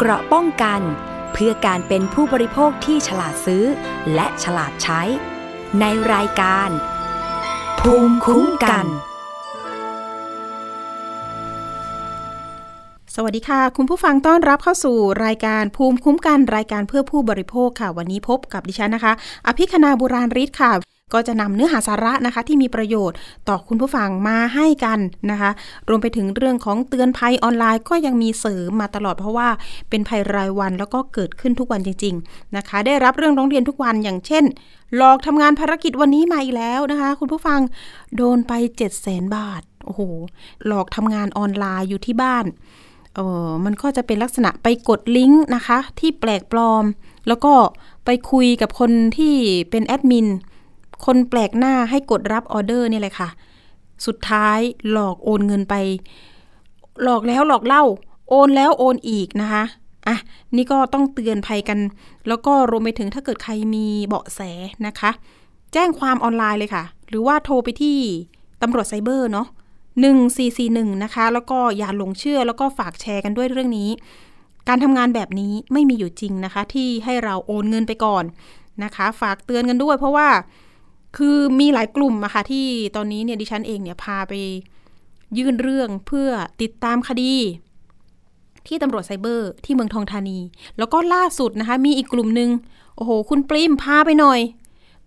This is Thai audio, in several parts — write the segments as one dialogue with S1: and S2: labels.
S1: เกราะป้องกัน เพื่อการเป็นผู้บริโภคที่ฉลาดซื้อ และฉลาดใช้ ในรายการ ภูมิคุ้มกัน
S2: สวัสดีค่ะ คุณผู้ฟังต้อนรับเข้าสู่รายการภูมิคุ้มกันรายการเพื่อผู้บริโภคค่ะ วันนี้พบกับดิฉันนะคะ อภิคณาบุราริศค่ะ ก็จะนำเนื้อหาสาระนะคะ ที่มีประโยชน์ต่อคุณผู้ฟังมาให้กันนะคะ รวมไปถึงเรื่องของเตือนภัยออนไลน์ก็ยังมีเสริมมาตลอดเพราะว่าเป็นภัยรายวันแล้วก็เกิดขึ้นทุกวันจริง ๆนะคะ ได้รับเรื่องร้องเรียนทุกวันอย่างเช่นหลอกทำงานภารกิจวันนี้มาอีกแล้วนะคะ คุณผู้ฟังโดนไป 7 0 0 0 0 0บาทโอ้โหหลอกทำงานออนไลน์อยู่ที่บ้านเออมันก็จะเป็นลักษณะไปกดลิงก์นะคะ ที่แปลกปลอม แล้วก็ไปคุยกับคนที่เป็นแอดมิน คนแปลกหน้าให้กดรับออเดอร์นี่แหละค่ะ สุดท้ายหลอกโอนเงินไป หลอกแล้วหลอกเล่า โอนแล้วโอนอีกนะคะอะนี่ก็ต้องเตือนภัยกัน แล้วก็รวมไปถึงถ้าเกิดใครมีเบาะแสนะคะ แจ้งความออนไลน์เลยค่ะ หรือว่าโทรไปที่ตำรวจไซเบอร์เนาะ1441 นะคะ แล้วก็อย่าหลงเชื่อแล้วก็ฝากแชร์กันด้วยเรื่องนี้ การทำงานแบบนี้ไม่มีอยู่จริงนะคะ ที่ให้เราโอนเงินไปก่อนนะคะ ฝากเตือนกันด้วยเพราะว่า คือมีหลายกลุ่มอะค่ะที่ตอนนี้เนี่ยดิฉันเองเนี่ยพาไปยื่นเรื่องเพื่อติดตามคดี ที่ตำรวจไซเบอร์ที่เมืองทองธานี แล้วก็ล่าสุดนะคะ มีอีกกลุ่มหนึ่งโอ้โห คุณปริมพาไปหน่อย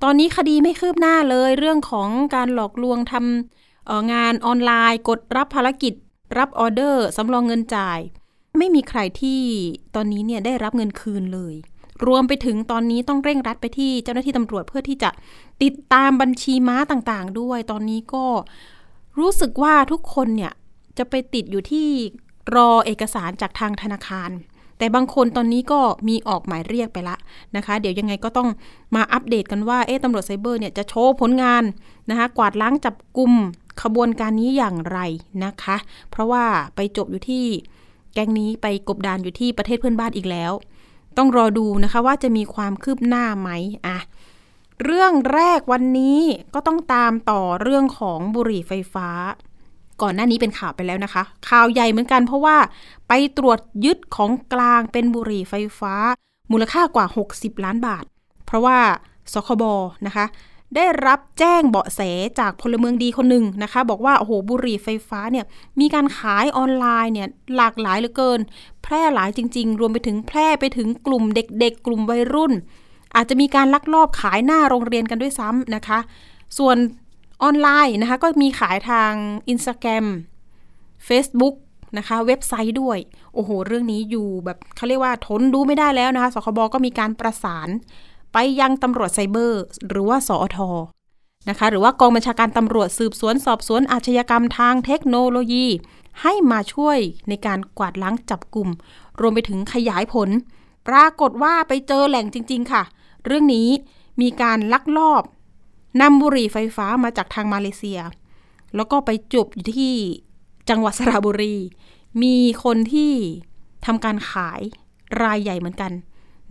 S2: ตอนนี้คดีไม่คืบหน้าเลยเรื่องของการหลอกลวงทำงานออนไลน์ กดรับภารกิจ รับออเดอร์สำรองเงินจ่าย ไม่มีใครที่ตอนนี้เนี่ยได้รับเงินคืนเลย รวมไปถึงตอนนี้ต้องเร่งรัดไปที่เจ้าหน้าที่ตำรวจเพื่อที่จะติดตามบัญชีม้าต่างๆ ด้วย ตอนนี้ก็รู้สึกว่าทุกคนเนี่ยจะไปติดอยู่ที่รอเอกสารจากทางธนาคาร แต่บางคนตอนนี้ก็มีออกหมายเรียกไปละนะคะ เดี๋ยวยังไงก็ต้องมาอัปเดตกันว่าเอ๊ะตำรวจไซเบอร์เนี่ยจะโชว์ผลงานนะคะ กวาดล้างจับกลุ่มขบวนการนี้อย่างไรนะคะ เพราะว่าไปจบอยู่ที่แก๊งนี้ไปกบดานอยู่ที่ประเทศเพื่อนบ้านอีกแล้ว ต้องรอดูนะคะว่าจะมีความคืบหน้าไหมอะเรื่องแรกวันนี้ก็ต้องตามต่อเรื่องของบุหรี่ไฟฟ้า ก่อนหน้านี้เป็นข่าวไปแล้วนะคะ ข่าวใหญ่เหมือนกันเพราะว่าไปตรวจยึดของกลางเป็นบุหรี่ไฟฟ้า มูลค่ากว่า 60 ล้านบาท เพราะว่าสคบนะคะ ได้รับแจ้งเบาะแสจากพลเมืองดีคนหนึ่งนะคะ บอกว่าโอ้โหบุหรี่ไฟฟ้าเนี่ยมีการขายออนไลน์เนี่ยหลากหลายเหลือเกิน แพร่หลายจริง ๆ รวมไปถึงแพร่ไปถึงกลุ่มเด็ก ๆ กลุ่มวัยรุ่น อาจจะมีการลักลอบขายหน้าโรงเรียนกันด้วยซ้ำนะคะ ส่วนออนไลน์นะคะก็มีขายทาง Instagram Facebook นะคะเว็บไซต์ด้วย โอ้โห เรื่องนี้อยู่แบบเขาเรียกว่าทนดูไม่ได้แล้วนะคะสคบก็มีการประสาน ไปยังตำรวจไซเบอร์ หรือว่าสอทนะคะ หรือว่ากองบัญชาการตำรวจสืบสวนสอบสวนอาชญากรรมทางเทคโนโลยี ให้มาช่วยในการกวาดล้างจับกลุ่ม รวมไปถึงขยายผล ปรากฏว่าไปเจอแหล่งจริง ๆ ค่ะ เรื่องนี้มีการลักลอบนำบุหรี่ไฟฟ้ามาจากทางมาเลเซีย แล้วก็ไปจบอยู่ที่จังหวัดสระบุรี มีคนที่ทำการขายรายใหญ่เหมือนกัน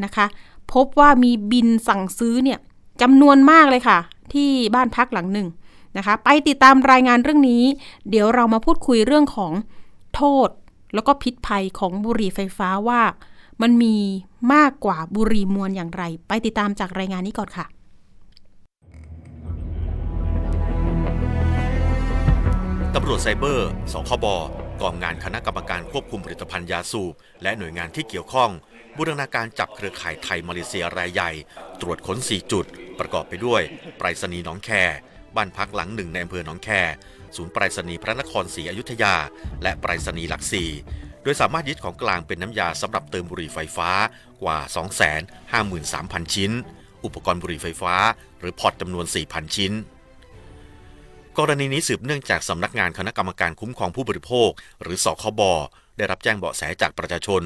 S2: นะคะ พบว่ามีบินสั่งซื้อเนี่ยจำนวนมากเลยค่ะ ที่บ้านพักหลังหนึ่งนะคะ ไปติดตามรายงานเรื่องนี้ เดี๋ยวเรามาพูดคุยเรื่องของโทษ แล้วก็พิษภัยของบุหรี่ไฟฟ้าว่า มันมีมากกว่าบุหรี่มวลอย่างไร ไปติดตามจากรายงานนี้ก่อนค่ะ
S3: ตำรวจไซเบอร์ สคบกองงานคณะกรรมการควบคุมผลิตภัณฑ์ยาสูบ และหน่วยงานที่เกี่ยวข้อง บูรณาการจับเครือข่ายไทยมาเลเซียรายใหญ่ ตรวจค้น 4 จุด ประกอบไปด้วยไปรษณีย์หนองแค บ้านพักหลังหนึ่งในอำเภอหนองแค ศูนย์ไปรษณีย์พระนครศรีอยุธยา และไปรษณีย์หลักสี่โดยสามารถยึดของกลางเป็นน้ำยาสำหรับเติมบุหรี่ไฟฟ้ากว่า 253,000 ชิ้น อุปกรณ์บุหรี่ไฟฟ้า หรือพอร์ตจำนวน 4,000 ชิ้นกรณีนี้สืบเนื่องจากสำนักงานคณะกรรมการคุ้มครองผู้บริโภค หรือสคบได้รับแจ้งเบาะแสจากประชาชน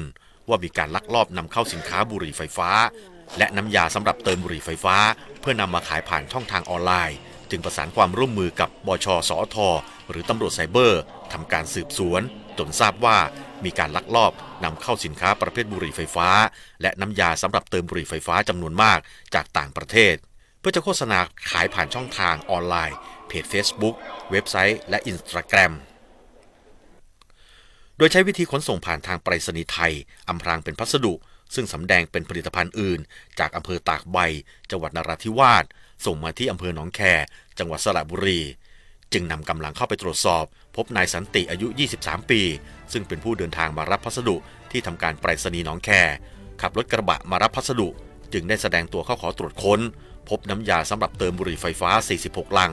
S3: ว่ามีการลักลอบนำเข้าสินค้าบุหรี่ไฟฟ้า และน้ำยาสำหรับเติมบุหรี่ไฟฟ้า เพื่อนำมาขายผ่านช่องทางออนไลน์ จึงประสานความร่วมมือกับบชสอทหรือตำรวจไซเบอร์ทำการสืบสวนจนทราบว่ามีการลักลอบนำเข้าสินค้าประเภทบุหรี่ไฟฟ้า และน้ำยาสำหรับเติมบุหรี่ไฟฟ้าจำนวนมากจากต่างประเทศ เพื่อจะโฆษณาขายผ่านช่องทางออนไลน์ เพจ Facebook เว็บไซต์ และ Instagram โดยใช้วิธีขนส่งผ่านทางไปรษณีย์ไทยอำพรางเป็นพัสดุ ซึ่งสำแดงเป็นผลิตภัณฑ์อื่น จากอำเภอตากใบ จังหวัดนราธิวาสส่งมาที่อำเภอหนองแค จังหวัดสระบุรี จึงนำกำลังเข้าไปตรวจสอบ พบนายสันติอายุ 23 ปี ซึ่งเป็นผู้เดินทางมารับพัสดุที่ทำการไปรษณีย์หนองแค ขับรถกระบะมารับพัสดุ จึงได้แสดงตัวเข้าขอตรวจค้น พบน้ำยาสำหรับเติมบุหรี่ไฟฟ้า 46 ลัง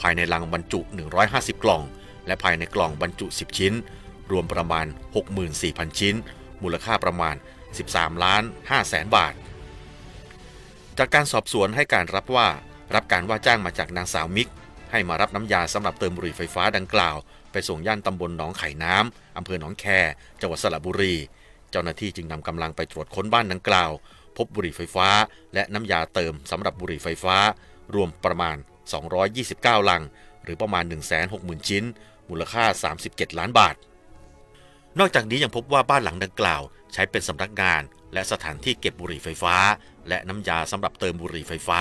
S3: ภายในลังบรรจุ 150 กล่อง และภายในกล่องบรรจุ 10 ชิ้น รวมประมาณ 64,000 ชิ้น มูลค่าประมาณ 13 ล้าน5แสนบาท จากการสอบสวนให้การรับว่ารับการว่าจ้างมาจากนางสาวมิก ให้มารับน้ำยาสำหรับเติมบุหรี่ไฟฟ้าดังกล่าว ไปส่งย่านตำบลหนองไข่น้ำอำเภอหนองแค จังหวัดสระบุรี เจ้าหน้าที่จึงนำกำลังไปตรวจค้นบ้านดังกล่าว พบบุหรี่ไฟฟ้า และน้ำยาเติมสำหรับบุหรี่ไฟฟ้า รวมประมาณ 229 ลัง หรือประมาณ 160,000 ชิ้น มูลค่า 37 ล้านบาท นอกจากนี้ยังพบว่าบ้านหลังดังกล่าว ใช้เป็นสำนักงาน และสถานที่เก็บบุหรี่ไฟฟ้า และน้ำยาสำหรับเติมบุหรี่ไฟฟ้า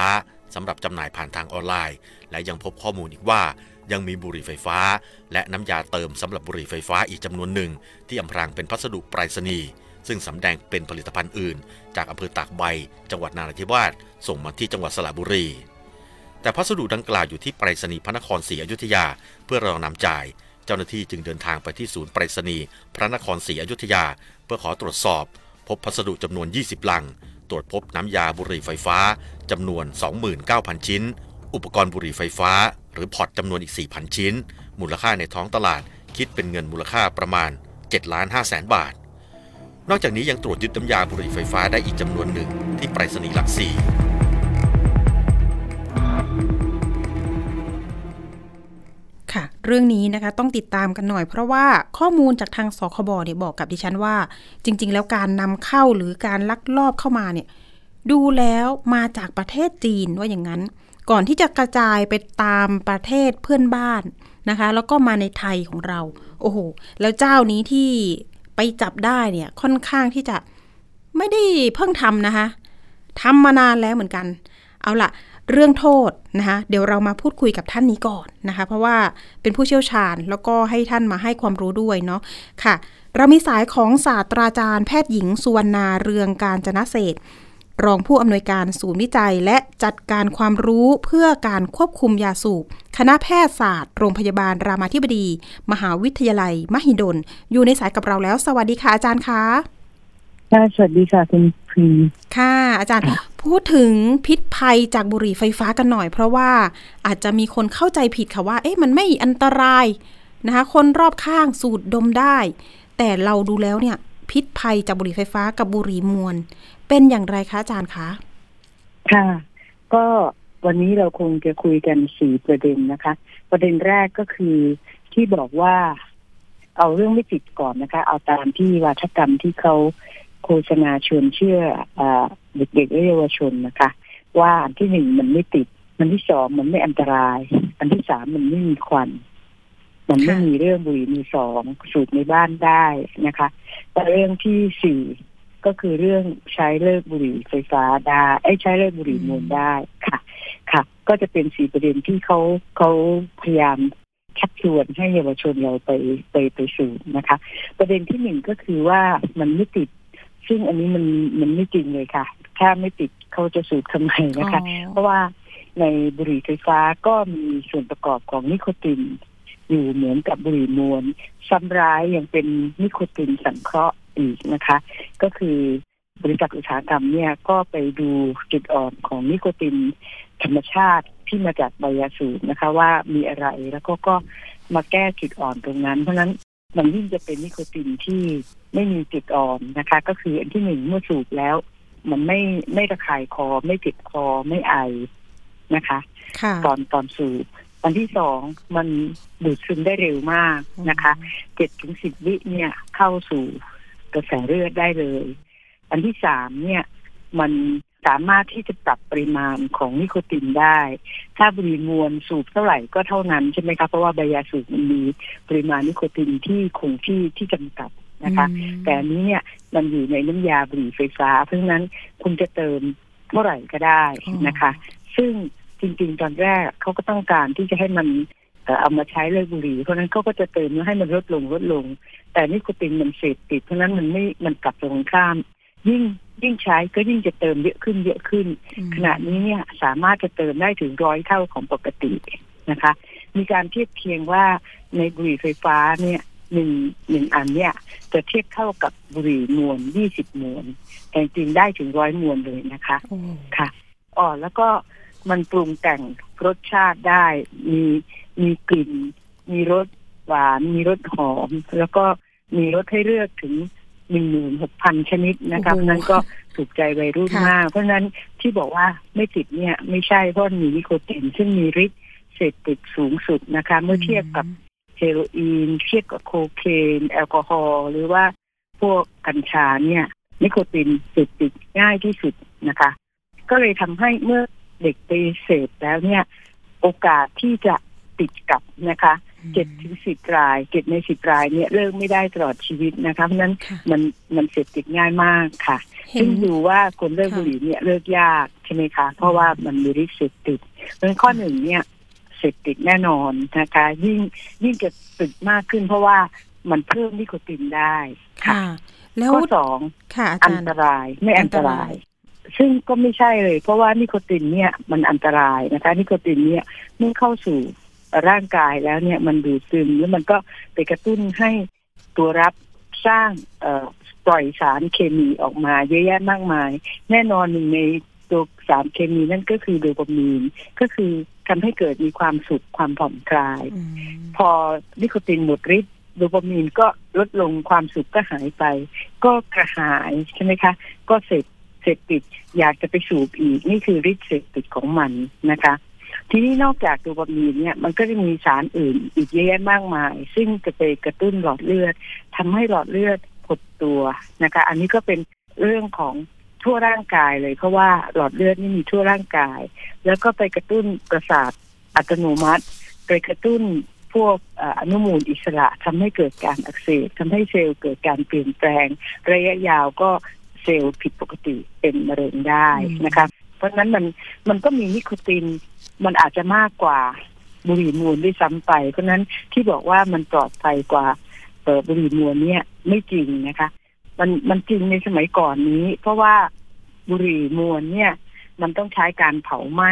S3: สำหรับจำหน่ายผ่านทางออนไลน์ และยังพบข้อมูลอีกว่ายังมีบุหรี่ไฟฟ้า และน้ำยาเติมสำหรับบุหรี่ไฟฟ้าอีกจำนวนหนึ่ง ที่อำพรางเป็นพัสดุไปรษณีย์ซึ่งสำแดงเป็นผลิตภัณฑ์อื่น จากอำเภอตากใบ จังหวัดนาราธิวาสส่งมาที่จังหวัดสระบุรี แต่พัสดุดังกล่าวอยู่ที่ไปรษณีย์พระนครศรีอยุธยา เพื่อรอนำจ่าย เจ้าหน้าที่จึงเดินทางไปที่ศูนย์ไปรษณีย์พระนครศรีอยุธยา เพื่อขอตรวจสอบ พบพัสดุจำนวน 20 ลัง ตรวจพบน้ำยาบุหรี่ไฟฟ้าจำนวน 29,000 ชิ้น อุปกรณ์บุหรี่ไฟฟ้า หรือพอร์ตจำนวนอีก 4,000 ชิ้น มูลค่าในท้องตลาดคิดเป็นเงินมูลค่าประมาณ7ล้าน5แสนบาท นอกจากนี้ยังตรวจยึดน้ำยาบุหรี่ไฟฟ้าได้อีกจำนวนหนึ่งที่ไปรษณีย์หลักสี่
S2: รื่องนี้นะคะต้องติดตามกันหน่อย เพราะว่าข้อมูลจากทางสคบเนี่ยบอกกับดิฉันว่า จริง ๆ แล้วการนำเข้าหรือการลักลอบเข้ามาเนี่ยดูแล้วมาจากประเทศจีนว่าอย่างนั้น ก่อนที่จะกระจายไปตามประเทศเพื่อนบ้านนะคะ แล้วก็มาในไทยของเรา โอ้โห แล้วเจ้านี้ที่ไปจับได้เนี่ยค่อนข้างที่จะไม่ได้เพิ่งทำนะคะทำมานานแล้วเหมือนกัน เอาล่ะ เรื่องโทษนะคะเดี๋ยวเรามาพูดคุยกับท่านนี้ก่อนนะคะ เพราะว่าเป็นผู้เชี่ยวชาญแล้วก็ให้ท่านมาให้ความรู้ด้วยเนาะค่ะ เรามีสายของศาสตราจารย์แพทย์หญิงสุวรรณาเรืองการจนะเศษรองผู้อำนวยการศูนย์วิจัย และจัดการความรู้เพื่อการควบคุมยาสูบ คณะแพทยศาสตร์ โรงพยาบาลรามาธิบดี มหาวิทยาลัย มหิดล อยู่ในสายกับเราแล้ว สวัสดีค่ะอาจารย์คะ
S4: ค่ะ สวัสดีค่ะคุณ พรี
S2: ค่ะอาจารย์พูดถึงพิษภัยจากบุหรี่ไฟฟ้ากันหน่อย เพราะว่าอาจจะมีคนเข้าใจผิดค่ะว่า เอ๊ะมันไม่อันตรายนะคะ คนรอบข้างสูดดมได้ แต่เราดูแล้วเนี่ย พิษภัยจากบุหรี่ไฟฟ้ากับบุหรี่มวล เป็นอย่างไรคะอาจารย์คะ
S4: ค่ะ ก็วันนี้เราคงจะคุยกันสี่ประเด็นนะคะ ประเด็นแรกก็คือที่บอกว่า เอาเรื่องไม่ติดก่อนนะคะ เอาตามที่วาทกรรมที่เขา โฆษณาชวนเชื่ออเด็กๆและเยาวชนนะคะ ว่าอันที่หนึ่งมันไม่ติด อันที่สองมันไม่อันตราย อันที่สามมันไม่มีควัน มันไม่มีเรื่องบุหรี่มีสองสูบในบ้านได้นะคะ แต่เรื่องที่สี่ก็คือเรื่องใช้เลิกบุหรี่ไฟฟ้าได้ไอ้ใช้เลิกบุหรี่มวลได้ค่ะ ค่ะ ก็จะเป็นสี่ประเด็นที่เขาเขาพยายามชักชวนให้เยาวชนเราไปไปไปสู่นะคะ ประเด็นที่หนึ่งก็คือว่ามันไม่ติด ซึ่งอันนี้มันมันไม่จริงเลยค่ะถ้าไม่ติดเขาจะสูบทำไมนะคะ เพราะว่าในบุหรี่ไฟฟ้าก็มีส่วนประกอบของนิโคติน อยู่เหมือนกับบุหรี่มวลซ้ำร้ายยังเป็นนิโคตินสังเคราะห์อีกนะคะ ก็คือบริษัทอุตสาหกรรมเนี่ยก็ไปดูจุดอ่อนของนิโคตินธรรมชาติที่มาจากใบยาสูบนะคะ ว่ามีอะไรแล้วก็ก็มาแก้จุดอ่อนตรงนั้น เพราะฉะนั้น มันยิ่งจะเป็นนิโคตินที่ไม่มีจุดอ่อนนะคะ ก็คืออันที่หนึ่งเมื่อสูบแล้ว มันไม่ไม่ระคายคอ ไม่เจ็บคอไม่ไอนะคะ
S2: ค่ะ
S4: ตอนตอนสูบอันที่สองมันดูดซึมได้เร็วมากนะคะเจ็ดถึงสิบวิเนี่ยเข้าสู่กระแสเลือดได้เลย อันที่สามเนี่ย มัน สามารถที่จะปรับปริมาณของนิโคตินได้ ถ้าบุหรี่มวลสูบเท่าไหร่ก็เท่านั้นใช่ไหมคะ เพราะว่าใบยาสูบมันมีปริมาณนิโคตินที่คงที่ที่จำกัดนะคะ แต่อันนี้เนี่ยมันอยู่ในน้ำยาบุหรี่ไฟฟ้า เพราะฉะนั้นคุณจะเติมเท่าไหร่ก็ได้นะคะ ซึ่งจริง ๆ ตอนแรกเขาก็ต้องการที่จะให้มันเอ่อเอามาใช้เลิกบุหรี่เพราะฉะนั้นเขาก็จะเติมแล้วให้มันลดลงลดลง แต่นิโคตินมันเสพติดเพราะฉะนั้นมันไม่มันกลับตรงข้าม ยิ่ง ยิ่งใช้ก็ยิ่งจะเติมเยอะขึ้นเยอะขึ้น
S2: อืม
S4: ขณะนี้เนี่ยสามารถจะเติมได้ถึงร้อยเท่าของปกตินะคะ มีการเทียบเคียงว่าในบุหรี่ไฟฟ้าเนี่ยหนึ่งหนึ่งอันเนี่ยจะเทียบเท่ากับบุหรี่มวลยี่สิบมวลแต่จริงๆได้ถึงร้อยมวลเลยนะคะ
S2: โอ้
S4: ค่ะอ๋อแล้วก็มันปรุงแต่งรสชาติได้ มีมีกลิ่น มีรสหวาน มีรสหอม แล้วก็มีรสให้เลือกถึง หนึ่งหมื่นหกพันชนิดนะคะเพราะฉะนั้นก็ถูกใจวัยรุ่นมาก เพราะฉะนั้นที่บอกว่าไม่ติดเนี่ยไม่ใช่เพราะมีนิโคตินซึ่งมีฤทธิ์เสพติดสูงสุดนะคะ เมื่อเทียบกับเฮโรอีนเทียบกับโคเคนแอลกอฮอล์หรือว่าพวกกัญชาเนี่ยนิโคตินเสพติดง่ายที่สุดนะคะ ก็เลยทำให้เมื่อเด็กไปเสพแล้วเนี่ย โอกาสที่จะติดกับนะคะ เจ็ดถึงสิบรายเจ็ดในสิบรายเนี่ยเลิกไม่ได้ตลอดชีวิตนะคะเพราะฉะนั้น
S2: ค่ะ
S4: มันมันเสพติดง่ายมากค่ะ
S2: เห็
S4: ซึ่
S2: น
S4: งดูว่าคนเลิก
S2: ค่ะ
S4: บุหรี่เนี่ยเลิกยากใช่ไหมคะ เพราะว่ามันมีฤทธิ์เสพติดเพราะฉะนั้นข้อหนึ่งเนี่ยเสพติดแน่นอนนะคะ ยิ่งยิ่งจะติดมากขึ้น เพราะว่ามันเพิ่มนิโคตินได้
S2: ค่ะ แล้ว
S4: ข้อสอง
S2: ค่ะอา
S4: อั
S2: จานรย์
S4: ตรายไม่อันตราย
S2: อันตราย
S4: ซึ่งก็ไม่ใช่เลย เพราะว่านิโคตินเนี่ยมันอันตรายนะคะ นิโคตินเนี่ยเมื่อเข้าสู่ ร่างกายแล้วเนี่ยมันดูดซึมแล้วมันก็ไปกระตุ้นให้ตัวรับสร้างเอ่อปล่อยสารเคมีออกมาเยอะแยะมากมาย แน่นอนหนึ่งในตัวสารเคมีนั่นก็คือโดปามีนก็คือทำให้เกิดมีความสุขความผ่อนคลาย
S2: อืม
S4: พอนิโคตินหมดฤทธิ์โดปามีนก็ลดลงความสุขก็หายไป ก็กระหายใช่ไหมคะ ก็เสพเสพติดอยากจะไปสูบอีก นี่คือฤทธิ์เสพติดของมันนะคะ ทีนี้นอกจากโดปามีนเนี่ยมันก็จะมีสารอื่นอีกเยอะแยะมากมาย ซึ่งจะไปกระตุ้นหลอดเลือดทำให้หลอดเลือดหดตัวนะคะ อันนี้ก็เป็นเรื่องของทั่วร่างกายเลย เพราะว่าหลอดเลือดนี่มีทั่วร่างกาย แล้วก็ไปกระตุ้นประสาทอัตโนมัติ ไปกระตุ้นพวกอนุมูลอิสระทำให้เกิดการอักเสบทำให้เซลล์เกิดการเปลี่ยนแปลง ระยะยาวก็เซลล์ผิดปกติเป็นมะเร็งได้นะคะ เพราะฉะนั้นมันมันก็มีนิโคติน มันอาจจะมากกว่าบุหรี่มวลด้วยซ้ำไป เพราะฉะนั้นที่บอกว่ามันปลอดภัยกว่าเอ่อบุหรี่มวลเนี่ยไม่จริงนะคะ มันมันจริงในสมัยก่อนนี้ เพราะว่าบุหรี่มวลเนี่ย มันต้องใช้การเผาไหม้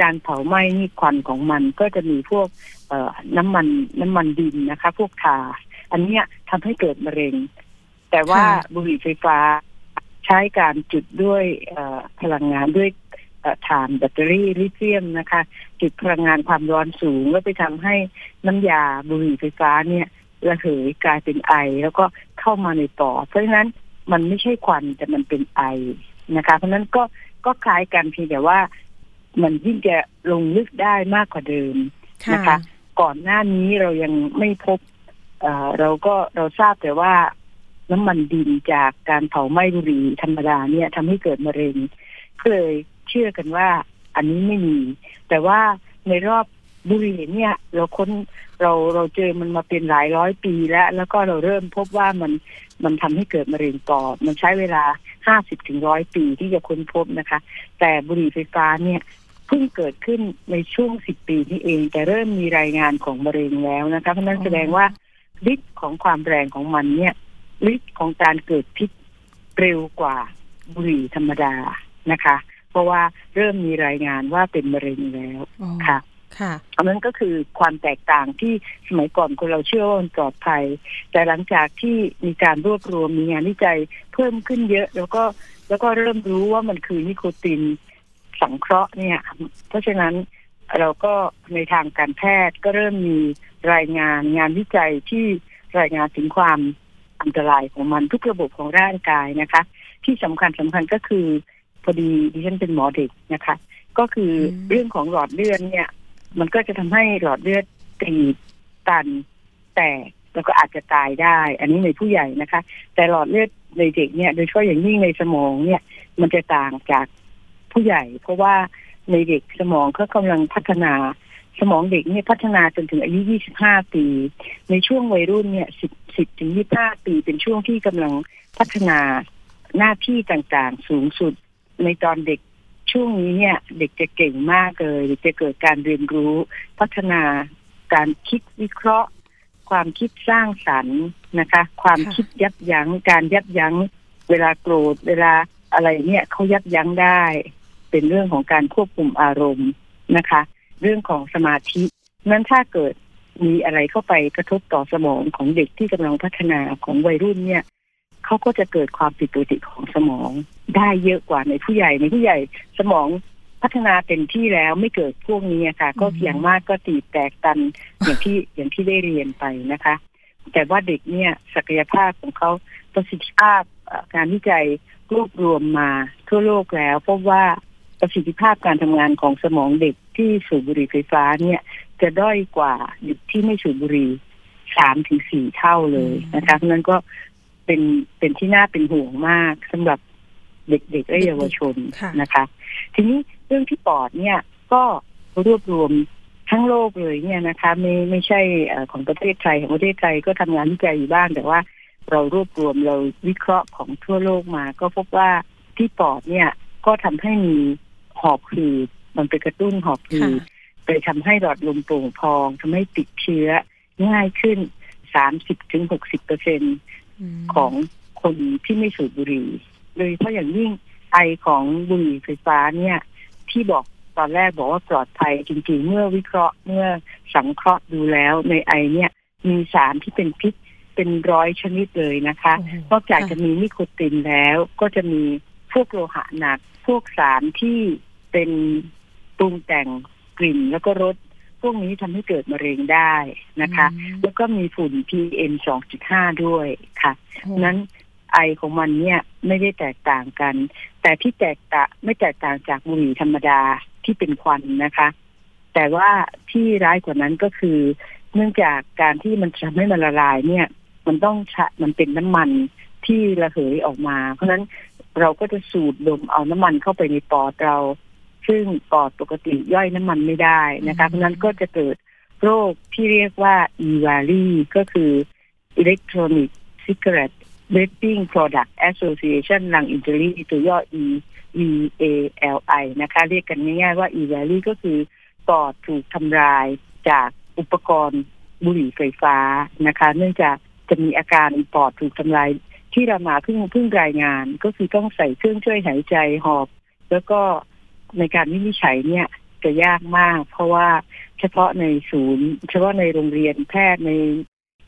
S4: การเผาไหม้นี่ควันของมันก็จะมีพวกเอ่อน้ำมันน้ำมันดินนะคะ พวกทาอันเนี้ยทำให้เกิดมะเร็ง แต่ว่า
S2: ค่ะ
S4: บุหรี่ไฟฟ้า ใช้การจุดด้วยเอ่อพลังงานด้วยเอ่อถ่านแบตเตอรี่ลิเธียมนะคะ จุดพลังงานความร้อนสูงแล้วไปทำให้น้ำยาบุหรี่ไฟฟ้าเนี่ยระเหยกลายเป็นไอ แล้วก็เข้ามาในปอดเพราะฉะนั้นมันไม่ใช่ควันแต่มันเป็นไอนะคะ เพราะฉะนั้นก็ก็คล้ายกันเพียงแต่ว่า มันยิ่งจะลงลึกได้มากกว่าเดิม
S2: ค่ะ
S4: นะคะ ก่อนหน้านี้เรายังไม่พบเอ่อเราก็เราทราบแต่ว่า น้ำมันดินจากการเผาไหม้บุหรี่ธรรมดาเนี่ยทำให้เกิดมะเร็งก็เลยเชื่อกันว่า อันนี้ไม่มี แต่ว่าในรอบบุหรี่เนี่ย เราค้นเราเราเจอมันมาเป็นหลายร้อยปีแล้ว แล้วก็เราเริ่มพบว่ามันมันทำให้เกิดมะเร็งปอดมันใช้เวลาห้าสิบถึงร้อยปีที่จะค้นพบนะคะ แต่บุหรี่ไฟฟ้าเนี่ยเพิ่งเกิดขึ้นในช่วงสิบปีนี้เอง แต่เริ่มมีรายงานของมะเร็งแล้วนะคะเพราะฉะนั้นแสดงว่าฤทธิ์ของความแรงของมันเนี่ย ฤทธิ์ของการเกิดพิษเร็วกว่าบุหรี่ธรรมดานะคะ เพราะว่าเริ่มมีรายงานว่าเป็นมะเร็งแล้ว
S2: อ๋อ
S4: ค่ะ
S2: ค่ะ
S4: อันนั้นก็คือความแตกต่างที่สมัยก่อนคนเราเชื่อว่ามันปลอดภัย แต่หลังจากที่มีการรวบรวมมีงานวิจัยเพิ่มขึ้นเยอะ แล้วก็แล้วก็เริ่มรู้ว่ามันคือนิโคตินสังเคราะห์เนี่ย เพราะฉะนั้นเราก็ในทางการแพทย์ก็เริ่มมีรายงานงานวิจัยที่รายงานถึงความ อันตรายของมันทุกระบบของร่างกายนะคะ ที่สำคัญสำคัญก็คือ พอดีดิฉันเป็นหมอเด็กนะคะ ก็คืออ
S2: ม
S4: เรื่องของหลอดเลือดเนี่ย มันก็จะทำให้หลอดเลือดตีบตันแตกแล้วก็อาจจะตายได้ อันนี้ในผู้ใหญ่นะคะ แต่หลอดเลือดในเด็กเนี่ยโดยเฉพาะอย่างยิ่งในสมองเนี่ย มันจะต่างจากผู้ใหญ่ เพราะว่าในเด็กสมองเขากำลังพัฒนาสมองเด็กเนี่ยพัฒนาจนถึงอายุ 25 ปี ในช่วงวัยรุ่นเนี่ย 10 10ถึง25ปีเป็นช่วงที่กำลังพัฒนาหน้าที่ต่างๆ สูงสุดในตอนเด็กช่วงนี้เนี่ย เด็กจะเก่งมากเลยเด็กจะเกิดการเรียนรู้ พัฒนาการคิดวิเคราะห์ ความคิดสร้างสรรค์นะคะ ความ
S2: คิ
S4: ดยับยั้ง การยับยั้ง เวลาโกรธเวลาอะไรเนี่ยเขายับยั้งได้ เป็นเรื่องของการควบคุมอารมณ์นะคะ เรื่องของสมาธินั้นถ้าเกิด มีอะไรเข้าไปกระทบต่อสมองของเด็กที่กำลังพัฒนาของวัยรุ่นเนี่ยเขาก็จะเกิดความผิดปกติของสมองได้เยอะกว่าในผู้ใหญ่ในผู้ใหญ่สมองพัฒนาเต็มที่แล้วไม่เกิดพวกนี้อะค่ะ ก็
S2: อืม
S4: อย่างมากก็ตีบแตกตันอย่างที่อย่างที่ได้เรียนไปนะคะ แต่ว่าเด็กเนี่ยศักยภาพของเขาประสิทธิภาพเอ่อการวิจัยรวบรวมมาทั่วโลกแล้วพบว่าประสิทธิภาพการทำงานของสมองเด็กที่สูบบุหรี่ไฟฟ้าเนี่ย จะด้อยกว่าเด็กที่ไม่สูบบุหรี่สามถึงสี่เท่าเลยนะคะเพราะฉะนั้นก็เป็นเป็นที่น่าเป็นห่วงมากสำหรับเด็กๆและเยาวชน
S2: ค่ะ
S4: นะคะ ทีนี้เรื่องที่ปอดเนี่ยก็รวบรวมทั้งโลกเลยเนี่ยนะคะ ไม่ไม่ใช่เอ่อของประเทศไทยของประเทศไทยก็ทำงานวิจัยอยู่บ้าง แต่ว่าเรารวบรวมเราวิเคราะห์ของทั่วโลกมา ก็พบว่าที่ปอดเนี่ยก็ทำให้มีหอบหืดมันไปกระตุ้นหอบหื
S2: ค่ะ
S4: ดไปทำให้หลอดลมโปร่งพองทำให้ติดเชื้อง่ายขึ้น30ถึง60เปอร์เซ็น
S2: ม
S4: ของคนที่ไม่สูบบุหรี่โดยเฉพาะอย่างยิ่งไอของบุหรี่ไฟฟ้าเนี่ย ที่บอกตอนแรกบอกว่าปลอดภัยจริงๆ เมื่อวิเคราะห์เมื่อสังเคราะห์ดูแล้วในไอเนี่ย มีสารที่เป็นพิษเป็นร้อยชนิดเลยนะคะ
S2: โอ้โห
S4: นอกจาก
S2: ค่ะ
S4: จะมีนิโคตินแล้วก็จะมีพวกโลหะหนัก พวกสารที่เป็นปรุงแต่ง กลิ่นแล้วก็รสพวกนี้ทำให้เกิดมะเร็งได้นะคะ
S2: อืม
S4: แล้วก็มีฝุ่น PM 2.5 ด้วยค่ะ
S2: โอ้
S4: นั้นไอของมันเนี่ยไม่ได้แตกต่างกัน แต่ที่แตกต่างไม่แตกต่างจากบุหรี่ธรรมดาที่เป็นควันนะคะ แต่ว่าที่ร้ายกว่านั้นก็คือ เนื่องจากการที่มันทำให้มันละลายเนี่ย มันต้องใช้มันเป็นน้ำมันที่ระเหยออกมา เพราะฉะนั้นเราก็จะสูดดมเอาน้ำมันเข้าไปในปอดเรา ซึ่งปอดปกติย่อยน้ำมันไม่ได้นะคะเพราะฉะนั้นก็จะเกิดโรคที่เรียกว่า e v a l i ก็คือ Electronic Cigarette Vaping Product Association Lung Injury ตัวย่อ E E A L I นะคะ เรียกกันง่ายๆว่า e v a l i ก็คือปอดถูกทำลายจากอุปกรณ์บุหรี่ไฟฟ้านะคะ เนื่องจากจะมีอาการปอดถูกทำลายที่เรามาเพิ่งเพิ่งรายงาน ก็คือต้องใส่เครื่องช่วยหายใจหอบ แล้วก็ ในการวินิจฉัยเนี่ยจะยากมาก เพราะว่าเฉพาะในศูนย์ เฉพาะในโรงเรียนแพทย์ใน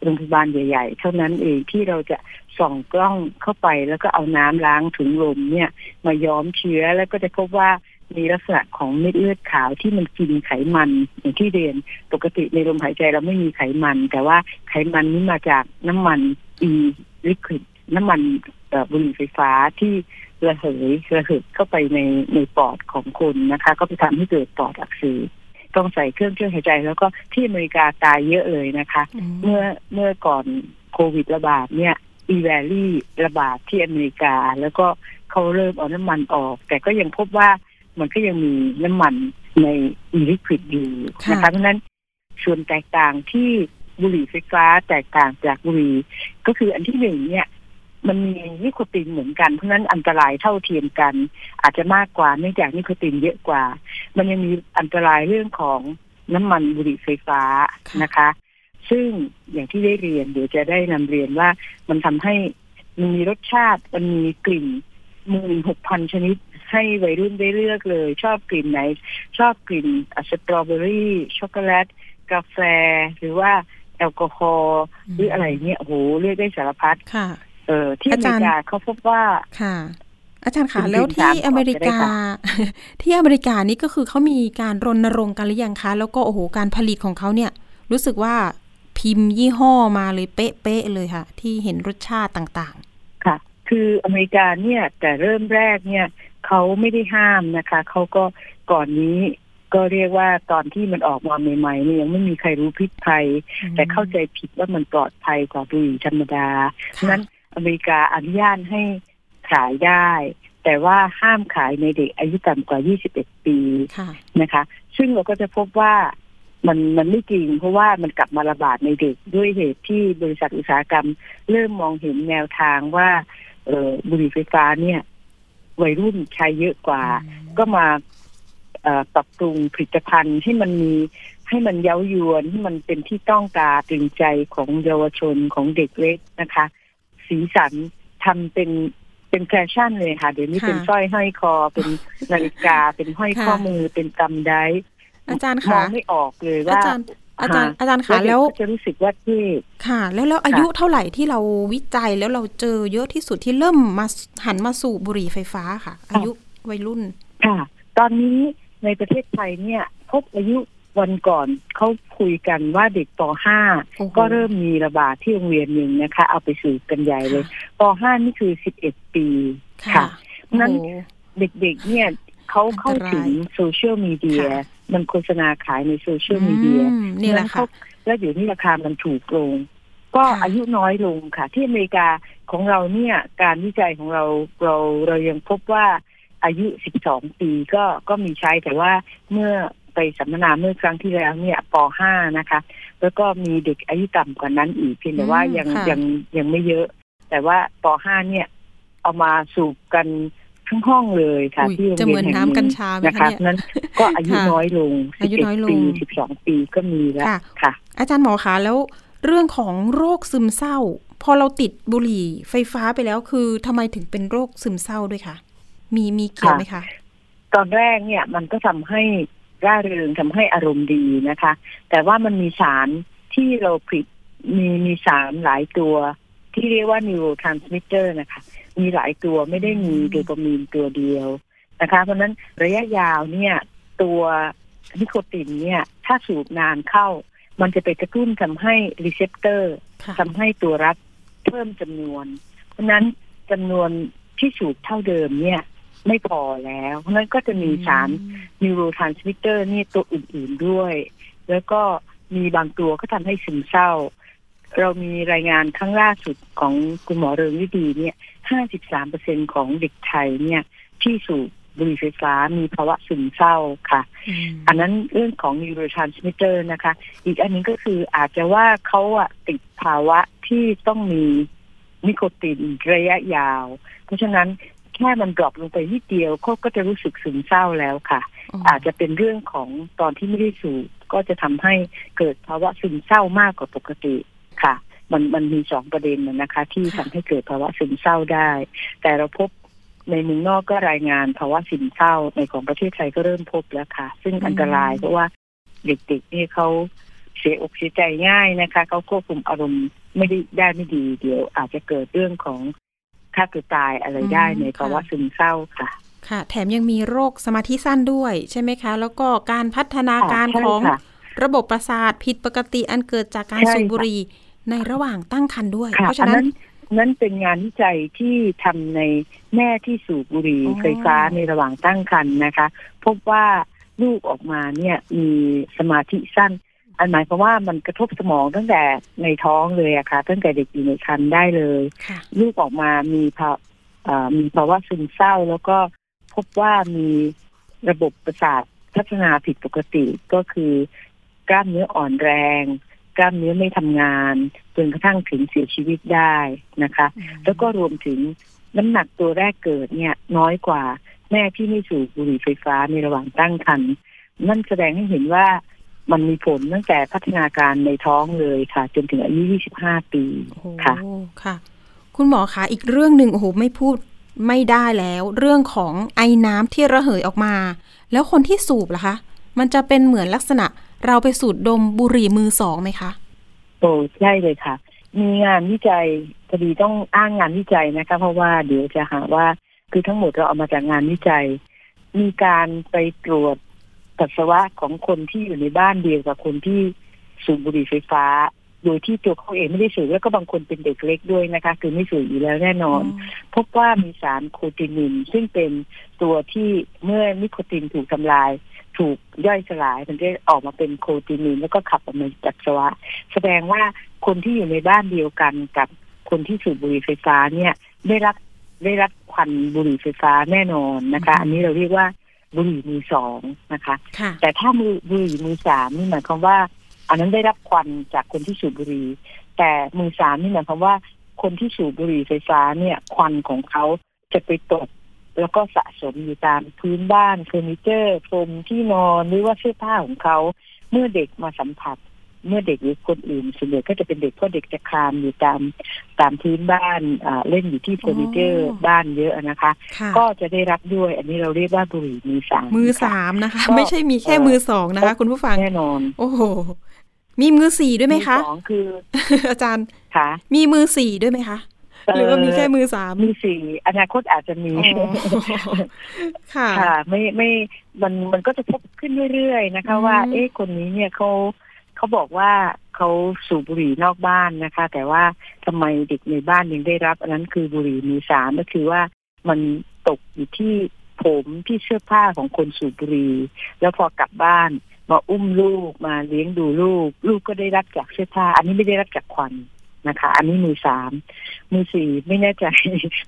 S4: โรงพยาบาลใหญ่ ๆ เท่านั้นเองที่เราจะส่องกล้องเข้าไปแล้วก็เอาน้ำล้างถุงลมเนี่ย มาย้อมเชื้อแล้วก็จะพบว่ามีลักษณะของเม็ดเลือดขาวที่มันกินไขมันอย่างที่เรียนปกติในลมหายใจเราไม่มีไขมัน แต่ว่าไขมันนี้มาจากน้ำมันอีลิควิดน้ำมันบุหรี่ไฟฟ้าที่ ระเหยระเหยเข้าไปในในปอดของคนนะคะ ก็ไปทำให้เกิดปอดอักเสบต้องใส่เครื่องช่วยหายใจ แล้วก็ที่อเมริกาตายเยอะเลยนะคะ
S2: อืม
S4: เมื่อเมื่อก่อนโควิดระบาดเนี่ยอีแวลี่ระบาดที่อเมริกา แล้วก็เขาเริ่มเอาน้ำมันออก แต่ก็ยังพบว่ามันก็ยังมีน้ำมันในอีลิควิดอยู่นะคะเพราะฉะนั้นส่วนแตกต่างที่บุหรี่ไฟฟ้าแตกต่างจากบุหรี่ก็คืออันที่หนึ่งเนี่ย มันมีนิโคตินเหมือนกันเพราะฉะนั้นอันตรายเท่าเทียมกัน อาจจะมากกว่าเนื่องจากนิโคตินเยอะกว่า มันยังมีอันตรายเรื่องของน้ำมันบุหรี่ไฟฟ้านะคะ ซึ่งอย่างที่ได้เรียนเดี๋ยวจะได้นำเรียนว่ามันทำให้มันมีรสชาติมันมีกลิ่นหมื่นหกพันชนิดให้วัยรุ่นได้เลือกเลย ชอบกลิ่นไหน ชอบกลิ่นอะสตรอเบอรี่ช็อกโกแลตกาแฟ หรือว่าแอลกอฮอล์หรืออะไรเนี่ยโอ้โหเรียกได้สารพัด
S2: ค่ะ
S4: เออที่อ
S2: อา
S4: เม
S2: จารย์
S4: ริกาเขาพบว่า
S2: ค่ะ อาจารย์คะ
S4: คุณ
S2: แล้ว
S4: พิมพ์
S2: ที่
S4: ถามก่อน
S2: อเมริ
S4: จะได้
S2: กา
S4: ค่ะ
S2: ที่อเมริกานี่ก็คือเขามีการรณรงค์กันหรือยังคะ แล้วก็โอ้โหการผลิตของเขาเนี่ย รู้สึกว่าพิมพ์ยี่ห้อมาเลยเป๊ะๆเลยค่ะ ที่เห็นรสชาติต่าง
S4: ค่ะ คืออเมริกาเนี่ยแต่เริ่มแรกเนี่ยเขาไม่ได้ห้ามนะคะ เขาก็ก่อนนี้ก็เรียกว่าตอนที่มันออกมาใหม่ๆเนี่ยยังไม่มีใครรู้พิษภัย
S2: ๆ
S4: แต่เข้าใจผิดว่ามันปลอดภัยกว่าบุหรี่ธรรมดาฉะ
S2: ค่ะ
S4: นั้น อเมริกาอนุญาตให้ขายได้ แต่ว่าห้ามขายในเด็กอายุต่ำกว่า 21 ปี
S2: ค่ะ
S4: นะคะ ซึ่งเราก็จะพบว่ามันมันไม่จริง เพราะว่ามันกลับมาระบาดในเด็กด้วยเหตุที่บริษัทอุตสาหกรรม เริ่มมองเห็นแนวทางว่า เออบุหรี่ไฟฟ้าเนี่ย วัยรุ่นใช้เยอะกว่า ก็มาเอ่อปรับปรุงผลิตภัณฑ์ให้มันมีให้มันเย้ายวนให้มันเป็นที่ต้องตาตรึงใจของเยาวชนของเด็กเล็กนะคะ สีสันทำเป็นเป็นแฟชั่นเลยค่ะ เดี๋ยวนี้
S2: ค่ะ
S4: เป็นสร้อยห้อยคอ เป็นนาฬิกา เป็นห้อย
S2: ค่ะ
S4: ข้อมือเป็นกำได
S2: อาจารย์
S4: มอ
S2: คะ
S4: งไม่ออกเลย
S2: อา
S4: ว่า
S2: จารย์อาจารย์อาจารย์
S4: แล้
S2: คะ
S4: วเด็ก
S2: แล้ว
S4: ก็จะรู้สึกว่าเท่
S2: ค่ะ แล้วแล้วอายุเท่าไหร่ที่เราวิจัยแล้วเราเจอเยอะที่สุดที่เริ่มมาหันมาสูบบุหรี่ไฟฟ้าค่ะ อายุวัยรุ่น
S4: ค่ะ ตอนนี้ในประเทศไทยเนี่ยพบอายุ วันก่อนเขาคุยกันว่าเด็กป
S2: โอ้โห
S4: .5 ก็เริ่มมีระบาดที่โรงเรียนหนึ่งนะคะ เอาไปสูบกันใหญ่เลยป .5 นี่คือ 11 ปี
S2: ค่ะ
S4: ค่ะนั้น
S2: โอ้โห
S4: เด็กๆเนี่ยเขาเข้าถึงโซเชียลมีเดีย
S2: ค่ะ
S4: มันโฆษณาขายในโซเชียลมีเดีย
S2: อืมนี่แหละ
S4: นั้น
S2: ค่ะ
S4: เขาแล้วเดี๋ยวนี้ราคามันถูกลง ก็
S2: ค่ะ
S4: อายุน้อยลงค่ะ ที่อเมริกาของเราเนี่ย การวิจัยของเราเราเรายังพบว่าอายุ 12 ปีก็ก็มีใช้แต่ว่าเมื่อ ไปสัมมนาเมื่อครั้งที่แล้วเนี่ยป .5 นะคะ แล้วก็มีเด็กอายุต่ำกว่านั้นอีกเพียงแต่ว่ายัง
S2: ค่ะ
S4: ยังยังไม่เยอะ แต่ว่าป .5 เนี่ย เอามาสูบกันทั้งห้องเลยค่ะ
S2: อุ๊ย
S4: ที่โรง
S2: จะ
S4: เรี
S2: เหมื
S4: ย
S2: อนน
S4: แห่ง
S2: น้ำกัญ
S4: นี้
S2: ชาไหม
S4: นะ
S2: คะ
S4: คะ
S2: เนี่ย
S4: นั้นก็อายุ
S2: ค่ะ
S4: น้อยลง
S2: อายุน้อยลง
S4: 11ปี12ปีก็มีแล้ว
S2: ค่ะ
S4: ค่ะ
S2: อาจารย์หมอคะแล้วเรื่องของโรคซึมเศร้า พอเราติดบุหรี่ไฟฟ้าไปแล้วคือทำไมถึงเป็นโรคซึมเศร้าด้วยคะมีมีเกี่ยวไหมคะ
S4: ตอนแรกเนี่ยมันก็ทำให้ ร่าเริงทำให้อารมณ์ดีนะคะ แต่ว่ามันมีสารที่เราผลิตมีมีสารหลายตัว ที่เรียกว่า neurotransmitter นะคะ มีหลายตัวไม่ได้มี
S2: อืม
S4: โดปามีนตัวเดียวนะคะ เพราะฉะนั้นระยะยาวเนี่ย ตัวนิโคตินเนี่ย ถ้าสูบนานเข้า มันจะไปกระตุ้นทำให้ receptor
S2: ค่ะ
S4: ทำให้ตัวรับเพิ่มจำนวน เพราะฉะนั้นจำนวนที่สูบเท่าเดิมเนี่ย ไม่พอแล้วเพราะฉะนั้นก็จะมีสาร neurotransmitter นี่ตัวอื่น ๆด้วย แล้วก็มีบางตัวก็ทำให้ซึมเศร้า เรามีรายงานครั้งล่าสุดของคุณหมอเริงวิดีเนี่ย 53%ของเด็กไทยเนี่ย ที่สูบบุหรี่ไฟฟ้ามีภาวะซึมเศร้าค่ะ
S2: อืม
S4: อันนั้นเรื่องของ neurotransmitter นะคะ อีกอันหนึ่งก็คืออาจจะว่าเขาอะติดภาวะที่ต้องมีนิโคตินระยะยาว เพราะฉะนั้น แค่มัน drop ลงไปนิดเดียวเขาก็จะรู้สึกซึมเศร้าแล้วค่ะ อาจจะเป็นเรื่องของตอนที่ไม่ได้สูบก็จะทำให้เกิดภาวะซึมเศร้ามากกว่าปกติค่ะ มันมันมีสองประเด็นน่ะนะคะ ที่ทำให้เกิดภาวะซึมเศร้าได้ แต่เราพบในเมืองนอกก็รายงานภาวะซึมเศร้าในของประเทศไทยก็เริ่มพบแล้วค่ะ ซึ่งอันตรายเพราะว่าเด็กๆนี่เขาเสียอกเสียใจง่ายนะคะเขาควบคุมอารมณ์ไม่ได้ได้ไม่ดีเดี๋ยวอาจจะเกิดเรื่องของ ฆ่าตัวตายอะไรได้ในภาวะซึมเศร้าค่ะ
S2: ค่ะ แถมยังมีโรคสมาธิสั้นด้วยใช่ไหมคะ แล้วก็การพัฒนาการ
S4: ใช่
S2: ของ
S4: ค่ะ
S2: ระบบประสาทผิดปกติอันเกิดจากการ
S4: ใช่
S2: สูบ
S4: ค่ะ
S2: บุหรี่ในระหว่างตั้งครรภ์ด้วย
S4: ค่ะ
S2: เพราะ
S4: อั
S2: ฉะ
S4: น
S2: นั้
S4: นั้นนนั้นเป็นงานวิจัยที่ทำในแม่ที่สูบบุหรี่
S2: อ๋อ
S4: ไฟฟ้าในระหว่างตั้งครรภ์นะคะ พบว่าลูกออกมาเนี่ยมีสมาธิสั้น อันหมายความว่ามันกระทบสมองตั้งแต่ในท้องเลยอะค่ะตั้งแต่เด็กอยู่ในครรภ์ได้เลย
S2: ค่ะ
S4: ลูกออกมามีภาเอ่อมีภาวะซึมเศร้า แล้วก็พบว่ามีระบบประสาทพัฒนาผิดปกติก็คือกล้ามเนื้ออ่อนแรง กล้ามเนื้อไม่ทำงานจนกระทั่งถึงเสียชีวิตได้นะคะ แล้วก็รวมถึงน้ำหนักตัวแรกเกิดเนี่ย น้อยกว่าแม่ที่ไม่สูบบุหรี่ไฟฟ้าในระหว่างตั้งครรภ์นั่นแสดงให้เห็นว่า มันมีผลตั้งแต่พัฒนาการในท้องเลยค่ะ จนถึงอายุ 25 ปี
S2: โอ้โห
S4: ค่ะ
S2: ค่ะ คุณหมอคะอีกเรื่องหนึ่งโอ้โหไม่พูดไม่ได้แล้ว เรื่องของไอ้น้ำที่ระเหยออกมา แล้วคนที่สูบล่ะคะ มันจะเป็นเหมือนลักษณะเราไปสูดดมบุหรี่มือสองไหมคะ
S4: โอ้ใช่เลยค่ะ มีงานวิจัยพอดีต้องอ้างงานวิจัยนะคะ เพราะว่าเดี๋ยวจะหาว่าคือทั้งหมดเราเอามาจากงานวิจัย มีการไปตรวจ ปัสสาวะของคนที่อยู่ในบ้านเดียวกับคนที่สูบบุหรี่ไฟฟ้า โดยที่ตัวเขาเองไม่ได้สูบแล้วก็บางคนเป็นเด็กเล็กด้วยนะคะ คือไม่สูบอยู่แล้วแน่นอน พบว่ามีสารโคตินิน ซึ่งเป็นตัวที่เมื่อนิโคตินถูกทำลายถูกย่อยสลายมันจะออกมาเป็นโคตินินแล้วก็ขับออกมาจากปัสสาวะ แสดงว่าคนที่อยู่ในบ้านเดียวกันกับคนที่สูบบุหรี่ไฟฟ้าเนี่ยได้รับได้รับควันบุหรี่ไฟฟ้าแน่นอนนะคะ
S2: อืม
S4: อันนี้เราเรียกว่า บุหรี่มือสองนะคะ
S2: ค่ะ
S4: แต่ถ้ามือบุหรี่มือสามนี่หมายความว่า อันนั้นได้รับควันจากคนที่สูบบุหรี่แต่มือสามนี่หมายความว่า คนที่สูบบุหรี่ไฟฟ้าเนี่ย ควันของเขาจะไปตก แล้วก็สะสมอยู่ตามพื้นบ้านเฟอร์นิเจอร์พรมที่นอนหรือว่าเสื้อผ้าของเขาเมื่อเด็กมาสัมผัส เมื่อเด็กหรือคนอื่นส่วนใหญ่ก็จะเป็นเด็กเพราะเด็กจะคลานอยู่ตามตามพื้นบ้านอ่าเล่นอยู่ที่เฟอร์นิเจอร์
S2: อ๋อ
S4: บ้านเยอะนะคะ
S2: ค่ะ
S4: ก็จะได้รับด้วย อันนี้เราเรียกว่าบุหรี่มือสาม
S2: มือ
S4: ค่ะ
S2: สามนะคะ
S4: ก็
S2: ไม่ใช่มีแค่
S4: เอ่อ
S2: มือสองนะคะ คุณผู้ฟัง
S4: แน่นอน
S2: โอ้โหมีมือสี่ด้วยไหมคะ
S4: สองคือ
S2: อาจารย์
S4: ค่ะ
S2: มีมือสี่ด้วยไหมคะหรือว่ามีแค่มือสาม
S4: มีสี่อนาคตอาจจะมี
S2: อ๋อค่ะ
S4: ค่ะ ไม่ไม่มันมันก็จะพบขึ้นเรื่อยๆนะคะ
S2: อืม
S4: ว่า เอ๊ะคนนี้เนี่ยเขา เขาบอกว่าเขาสูบบุหรี่นอกบ้านนะคะ แต่ว่าทำไมเด็กในบ้านยังได้รับ อันนั้นคือบุหรี่มือสามก็คือว่ามันตกอยู่ที่ผมที่เสื้อผ้าของคนสูบบุหรี่แล้วพอกลับบ้านมาอุ้มลูกมาเลี้ยงดูลูก ลูกก็ได้รับจากเสื้อผ้า อันนี้ไม่ได้รับจากควันนะคะ อันนี้มือสามมือสี่ไม่แน่ใจ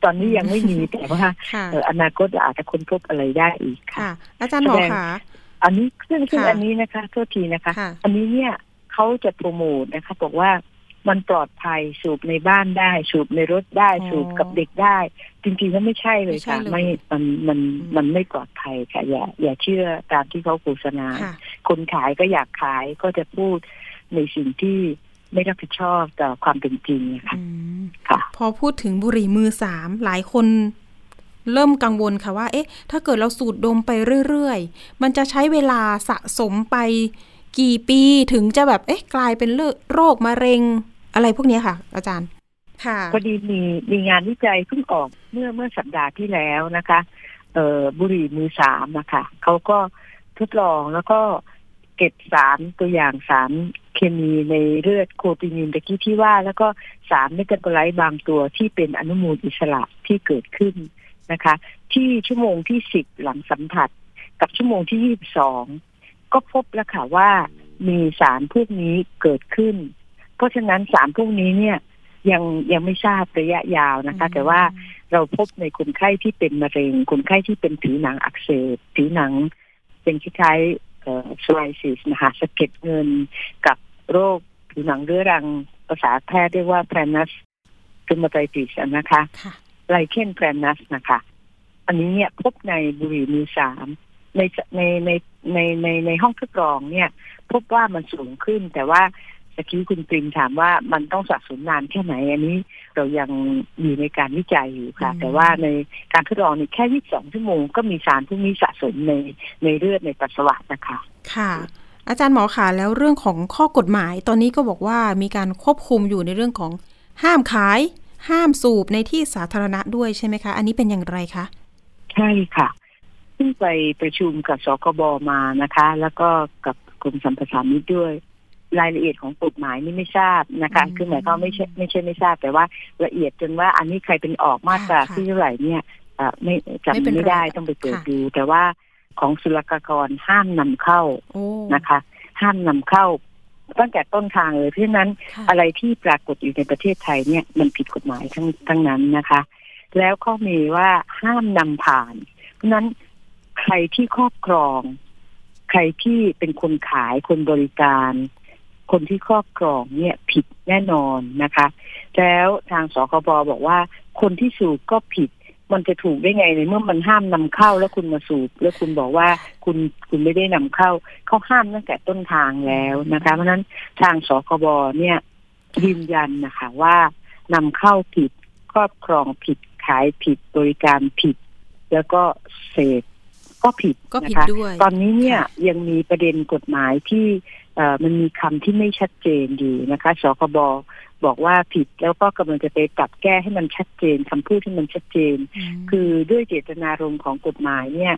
S4: ตอนนี้ยังไม่มีแต่ว่า
S2: ค่ะ
S4: เอ่ออนาคตอาจจะค้นพบอะไรได้อีกค่ะ
S2: ค่ะอาจารย์หมอ
S4: แสดง
S2: ค่ะ
S4: อันนี้ซึ่งซึ่ง
S2: ค่ะ
S4: อันนี้นะคะโทษทีนะคะ
S2: ค่ะ
S4: อันนี้เนี่ยเขาจะโปรโมทนะคะบอกว่ามันปลอดภัยสูบในบ้านได้ สูบในรถได้
S2: อ๋อ
S4: สูบกับเด็กได้ จริงๆแล้วไม่ใช่เลยค่ะ
S2: ไม่ใช่เลย
S4: ไม่มันมัน
S2: อืม
S4: มันไม่ปลอดภัยค่ะ อย่า อย่าเชื่อตามที่เขาโฆษณา
S2: ค่ะ
S4: คนขายก็อยากขายก็จะพูดในสิ่งที่ไม่รับผิดชอบต่อความเป็นจริงนะคะ
S2: อืม
S4: ค่ะ
S2: พอพูดถึงบุหรี่มือสามหลายคน เริ่มกังวลค่ะว่า เอ๊ะ ถ้าเกิดเราสูดดมไปเรื่อยๆ มันจะใช้เวลาสะสมไปกี่ปีถึงจะแบบ เอ๊ะ กลายเป็นโรคมะเร็งอะไรพวกเนี้ยค่ะ อาจารย์ ค่ะ
S4: พอดีมีมีงานวิจัยเพิ่งออกเมื่อเมื่อสัปดาห์ที่แล้วนะคะ เอ่อบุหรี่มือสามนะคะเขาก็ทดลองแล้วก็เก็บสารตัวอย่างสารเคมีในเลือดโคตินินตะกี้ที่ว่า แล้วก็สารเมตาโบไลต์บางตัวที่เป็นอนุมูลอิสระที่เกิดขึ้น นะคะ ที่ชั่วโมงที่สิบหลังสัมผัส กับชั่วโมงที่ยี่สิบสองก็พบแล้วค่ะว่ามีสารพวกนี้เกิดขึ้น เพราะฉะนั้นสารพวกนี้เนี่ยยังยังไม่ทราบระยะยาวนะคะ แต่ว่าเราพบในคนไข้ที่เป็นมะเร็ง คนไข้ที่เป็นผิวหนังอักเสบผิวหนัง เป็นคล้ายๆเอ่อโซไลซิสนะคะสะเก็ดเงินกับโรคผิวหนังเรื้อรังภาษาแพทย์เรียกว่าแพรนัสซูมาไตติสนะคะ
S2: ค่ะ
S4: ไลเคนแพรนัสนะคะ อันนี้เนี่ยพบในบุหรี่มือสามในในในในในในห้องทดลองเนี่ย พบว่ามันสูงขึ้น แต่ว่าสกี้คุณปริมถามว่ามันต้องสะสมนานแค่ไหน อันนี้เรายังอยู่ในการวิจัยอยู่ค่ะ
S2: อืม
S4: แต่ว่าในการทดลองนี่แค่ 22 ชั่วโมงก็มีสารพวกนี้สะสมในในเลือดในปัสสาวะนะคะ
S2: ค่ะ อาจารย์หมอค่ะแล้วเรื่องของข้อกฎหมายตอนนี้ก็บอกว่ามีการควบคุมอยู่ในเรื่องของห้ามขาย ห้ามสูบในที่สาธารณะด้วยใช่ไหมคะ อันนี้เป็นอย่างไรคะ
S4: ใช่ค่ะเพิ่งไปประชุมกับสคบมานะคะ แล้วก็กับกรมสัมปทานมิตรด้วย รายละเอียดของกฎหมายนี่ไม่ทราบนะคะ
S2: อืม
S4: คือหมายความไม่ใช่ไม่ใช่ไม่ทราบแต่ว่าละเอียดจนว่าอันนี้ใครเป็นออกมาตรา
S2: ค่ะ
S4: ที่เท่าไหร่เนี่ยเอ่อไม่
S2: ไม่เป็น
S4: จำไม่ได้
S2: ไร
S4: ต้องไปเปิด
S2: ค่ะ
S4: ดู แต่ว่าของศุลกากรห้ามนำเข้า
S2: โอ้
S4: นะคะ ห้ามนำเข้า ตั้งแต่ต้นทางเลย เพราะฉะนั้น
S2: ค่ะ
S4: อะไรที่ปรากฏอยู่ในประเทศไทยเนี่ยมันผิดกฎหมายทั้งทั้งนั้นนะคะ แล้วข้อมีว่าห้ามนำผ่าน เพราะฉะนั้นใครที่ครอบครอง ใครที่เป็นคนขายคนบริการ คนที่ครอบครองเนี่ยผิดแน่นอนนะคะ แล้วทางสคบบอกว่า คนที่สูบก็ผิด มันจะถูกได้ไงในเมื่อมันห้ามนำเข้าแล้วคุณมาสูบ แล้วคุณบอกว่าคุณคุณไม่ได้นำเข้าเขาห้ามตั้งแต่ต้นทางแล้วนะคะ เพราะฉะนั้นทางสคบเนี่ยยืนยันนะคะว่านำเข้าผิดครอบครองผิดขายผิดบริการผิด แล้วก็เสพก็ผิด
S2: ก็ผิด
S4: นะคะ
S2: ด้วย
S4: ตอนนี้เนี่ย
S2: ค่ะ
S4: ยังมีประเด็นกฎหมายที่เอ่อมันมีคำที่ไม่ชัดเจนอยู่นะคะสคบ บอกว่าผิดแล้วก็กำลังจะไปปรับแก้ให้มันชัดเจนคำพูดที่มันชัดเจน
S2: ม
S4: คือด้วยเจตนารมณ์ของกฎหมายเนี่ย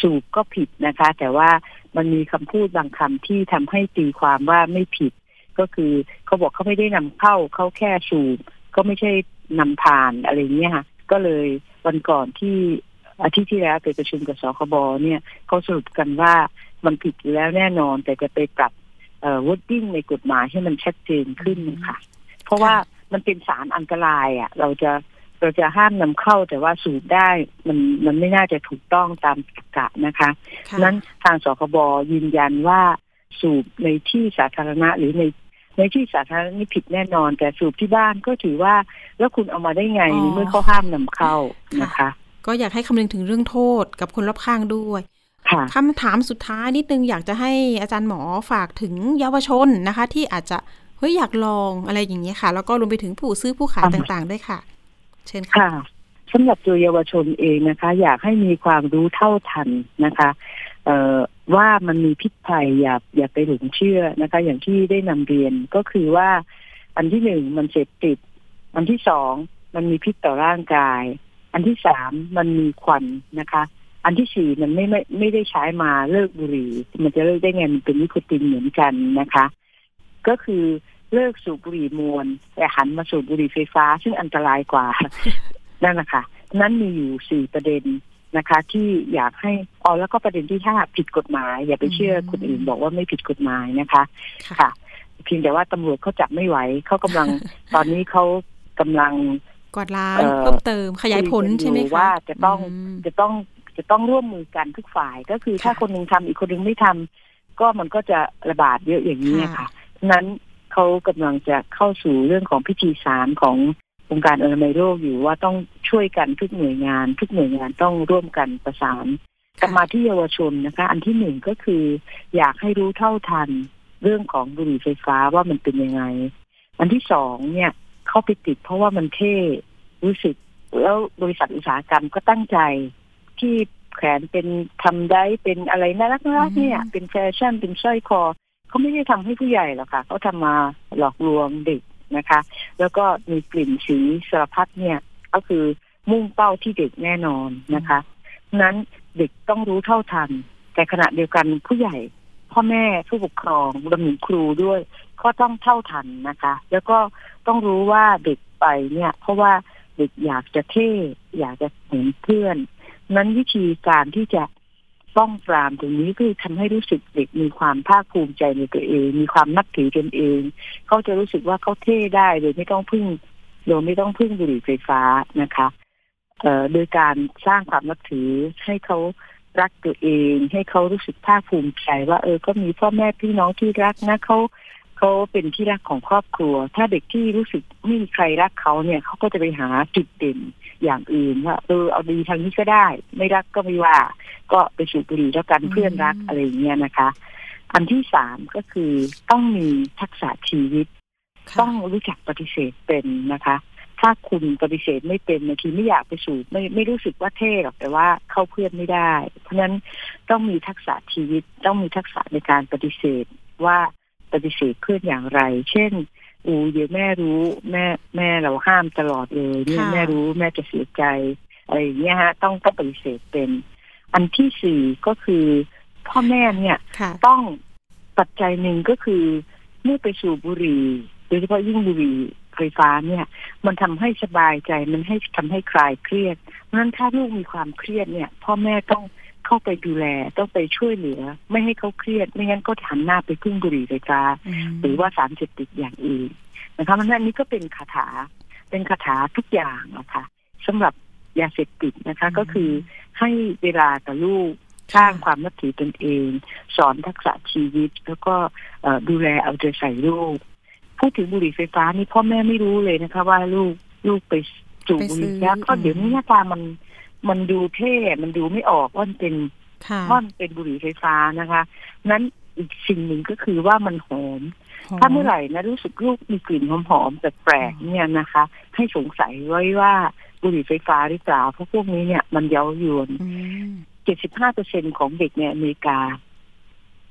S4: สูบก็ผิดนะคะ แต่ว่ามันมีคำพูดบางคำที่ทำให้ตีความว่าไม่ผิด ก็คือเขาบอกเขาไม่ได้นำเข้าเขาแค่สูบก็ไม่ใช่นำผ่านอะไรเงี้ยค่ะก็เลยวันก่อนที่อาทิตย์ที่แล้วไปประชุมกับสคบเนี่ยเขาสรุปกันว่ามันผิดอยู่แล้วแน่นอนแต่จะไปปรับเอ่อวอดดิ้งในกฎหมายให้มันชัดเจนขึ้นค่ะ เพราะว่ามันเป็นสารอันตรายอะ เราจะเราจะห้ามนำเข้าแต่ว่าสูบได้มันมันไม่น่าจะถูกต้องตามตรรกะนะคะ
S2: ค่ะ
S4: นั้นทางสคบยืนยันว่าสูบในที่สาธารณะหรือในในที่สาธารณะนี่ผิดแน่นอน แต่สูบที่บ้านก็ถือว่าแล้วคุณเอามาได้ไง
S2: อ๋อ
S4: เมื่อเขาห้ามนำเข้านะคะ
S2: ก็อยากให้คำนึงถึงเรื่องโทษกับคนรอบข้างด้วย
S4: ค่ะ
S2: คำถามสุดท้ายนิดนึงอยากจะให้อาจารย์หมอฝากถึงเยาวชนนะคะ ที่อาจจะ เฮ้ยอยากลองอะไรอย่างเงี้ยค่ะ แล้วก็รวมไปถึงผู้ซื้อผู้ขาย
S4: อ่า
S2: ต่างๆด้วยค่ะ เชิญค่ะ
S4: ค่ะสำหรับตัวเยาวชนเองนะคะ อยากให้มีความรู้เท่าทันนะคะเอ่อว่ามันมีพิษภัยอย่าอย่าไปหลงเชื่อนะคะ อย่างที่ได้นำเรียนก็คือว่าอันที่หนึ่งมันเสพติด อันที่สองมันมีพิษต่อร่างกาย อันที่สามมันมีควันนะคะ อันที่สี่มันไม่ไม่ไม่ได้ใช้มาเลิกบุหรี่ มันจะเลิกได้ไงมันเป็นนิโคตินเหมือนกันนะคะ ก็คือเลิกสูบบุหรี่มวลแต่หันมาสูบบุหรี่ไฟฟ้า ซึ่งอันตรายกว่า นั่นแหละค่ะนั้นมีอยู่สี่ประเด็นนะคะ ที่อยากให้อ๋อแล้วก็ประเด็นที่ห้าผิดกฎหมาย อย่าไปเชื่อคนอื่นบอกว่าไม่ผิดกฎหมายนะคะ
S2: ค่ะ
S4: ค่ะเพียงแต่ว่าตำรวจเขาจับไม่ไหวเขากำลังตอนนี้เขากำลัง
S2: กวาดล้าง
S4: เอ่อ
S2: เพิ่มเติมขยายผล
S4: คุกันอ
S2: ใช่ไหมคะ
S4: ว่าจะต้อง
S2: ม
S4: จะต้องจะต้องร่วมมือกันทุกฝ่ายก็คือถ้า
S2: ค่ะ
S4: คนหนึ่งทำอีกคนหนึ่งไม่ทำก็มันก็จะระบาดเยอะอย่างนี้
S2: ค่ะ
S4: ค่ะฉะ นั้นเขากำลังจะเข้าสู่เรื่องของพิธีสารขององค์การอนามัยโลกอยู่ว่าต้องช่วยกันทุกหน่วยงาน ทุกหน่วยงานต้องร่วมกันประสานกลับมาที่เยาวชนนะคะ อันที่หนึ่งก็คือ อยากให้รู้เท่าทันเรื่องของบุหรี่ไฟฟ้าว่ามันเป็นยังไง อันที่สองเนี่ยเข้าไปติดเพราะว่ามันเท่รู้สึกแล้วบริษัทอุตสาหกรรมก็ตั้งใจที่แขนเป็นทำได้เป็นอะไรน่ารักน่ารักเนี่ย เป็นแฟชั่นเป็นสร้อยคอ เขาไม่ได้ทำให้ผู้ใหญ่หรอกค่ะเขาทำมาหลอกลวงเด็กนะคะ แล้วก็มีกลิ่นสีสารพัดเนี่ย ก็คือมุ่งเป้าที่เด็กแน่นอนนะคะนั้นเด็กต้องรู้เท่าทัน แต่ขณะเดียวกันผู้ใหญ่ พ่อแม่ผู้ปกครองรวมถึงครูด้วย ก็ต้องเท่าทันนะคะ แล้วก็ต้องรู้ว่าเด็กไปเนี่ย เพราะว่าเด็กอยากจะเท่ อยากจะเหมือนเพื่อน นั้นวิธีการที่จะ ป้องปรามตรงนี้คือทำให้รู้สึกเด็กมีความภาคภูมิใจในตัวเอง มีความนับถือตนเอง เขาจะรู้สึกว่าเขาเท่ได้โดยไม่ต้องพึ่งโดยไม่ต้องพึ่งบุหรี่ไฟฟ้านะคะ เอ่อโดยการสร้างความนับถือให้เขารักตัวเอง ให้เขารู้สึกภาคภูมิใจว่า เออก็มีพ่อแม่พี่น้องที่รักนะเขาเขาเป็นที่รักของครอบครัว ถ้าเด็กที่รู้สึกไม่มีใครรักเขาเนี่ยเขาก็จะไปหาจุดเด่น อย่างอื่นว่าเออเอาดีทางนี้ก็ได้ ไม่รักก็ไม่ว่า ก็ไปสูบบุหรี่แล้วกันเพื่อนรักอะไรอย่างเงี้ยนะคะ อันที่สามก็คือต้องมีทักษะชีวิต
S2: ค่ะ
S4: ต้องรู้จักปฏิเสธเป็นนะคะ ถ้าคุณปฏิเสธไม่เป็นบางทีไม่อยากไปสูบไม่ไม่รู้สึกว่าเท่หรอกแต่ว่าเข้าเพื่อนไม่ได้ เพราะฉะนั้นต้องมีทักษะชีวิต ต้องมีทักษะในการปฏิเสธว่าปฏิเสธเพื่อนอย่างไร เช่น อูเดี๋ยวแม่รู้แม่แม่เราห้ามตลอดเลยเนี่ย
S2: ค่ะ
S4: แม่รู้แม่จะเสียใจอะไรอย่างเงี้ยฮะ ต้องต้องปฏิเสธเป็น อันที่สี่ก็คือ พ่อแม่เนี่ย
S2: ค่ะ
S4: ต้องปัจจัยหนึ่งก็คือเมื่อไปสูบบุหรี่โดยเฉพาะยิ่งบุหรี่ไฟฟ้าเนี่ย มันทำให้สบายใจมันให้ทำให้คลายเครียดเพราะฉะนั้นถ้าลูกมีความเครียดเนี่ย พ่อแม่ต้อง เข้าไปดูแลต้องไปช่วยเหลือ ไม่ให้เขาเครียด ไม่งั้นก็หันหน้าไปพึ่งบุหรี่ไฟฟ้าหรือว่าสารเสพติดอย่างอื่นนะคะมันอันนี้ก็เป็นคาถา เป็นคาถาทุกอย่างนะคะสำหรับยาเสพติดนะคะ
S2: อืม
S4: ก็คือให้เวลากับลูกสร้างความนับถือตนเอง สอนทักษะชีวิต แล้วก็เอ่อดูแลเอาใจใส่ลูกพูดถึงบุหรี่ไฟฟ้านี่พ่อแม่ไม่รู้เลยนะคะ ว่าลูกลูกไปจูบ
S2: ไป
S4: บุ
S2: ซื้
S4: ห
S2: อ
S4: รี่แล้วก็เดี๋ยวนี้หน้าตามัน มันดูเท่มันดูไม่ออกว่ามันเป็น
S2: ค่ะ
S4: ว่ามันเป็นบุหรี่ไฟฟ้านะคะ นั้นอีกสิ่งหนึ่งก็คือว่ามันหอม
S2: หอ
S4: ถ้าเมื่อไหร่นะรู้สึกลูกมีกลิ่นหอมๆแปลกๆเนี่ยนะคะ ให้สงสัยไว้ว่าบุหรี่ไฟฟ้าหรือเปล่าเพราะพวกนี้เนี่ยมันเย้ายวน
S2: อืม
S4: 75เปอร์เซ็นของเด็กในอเมริกา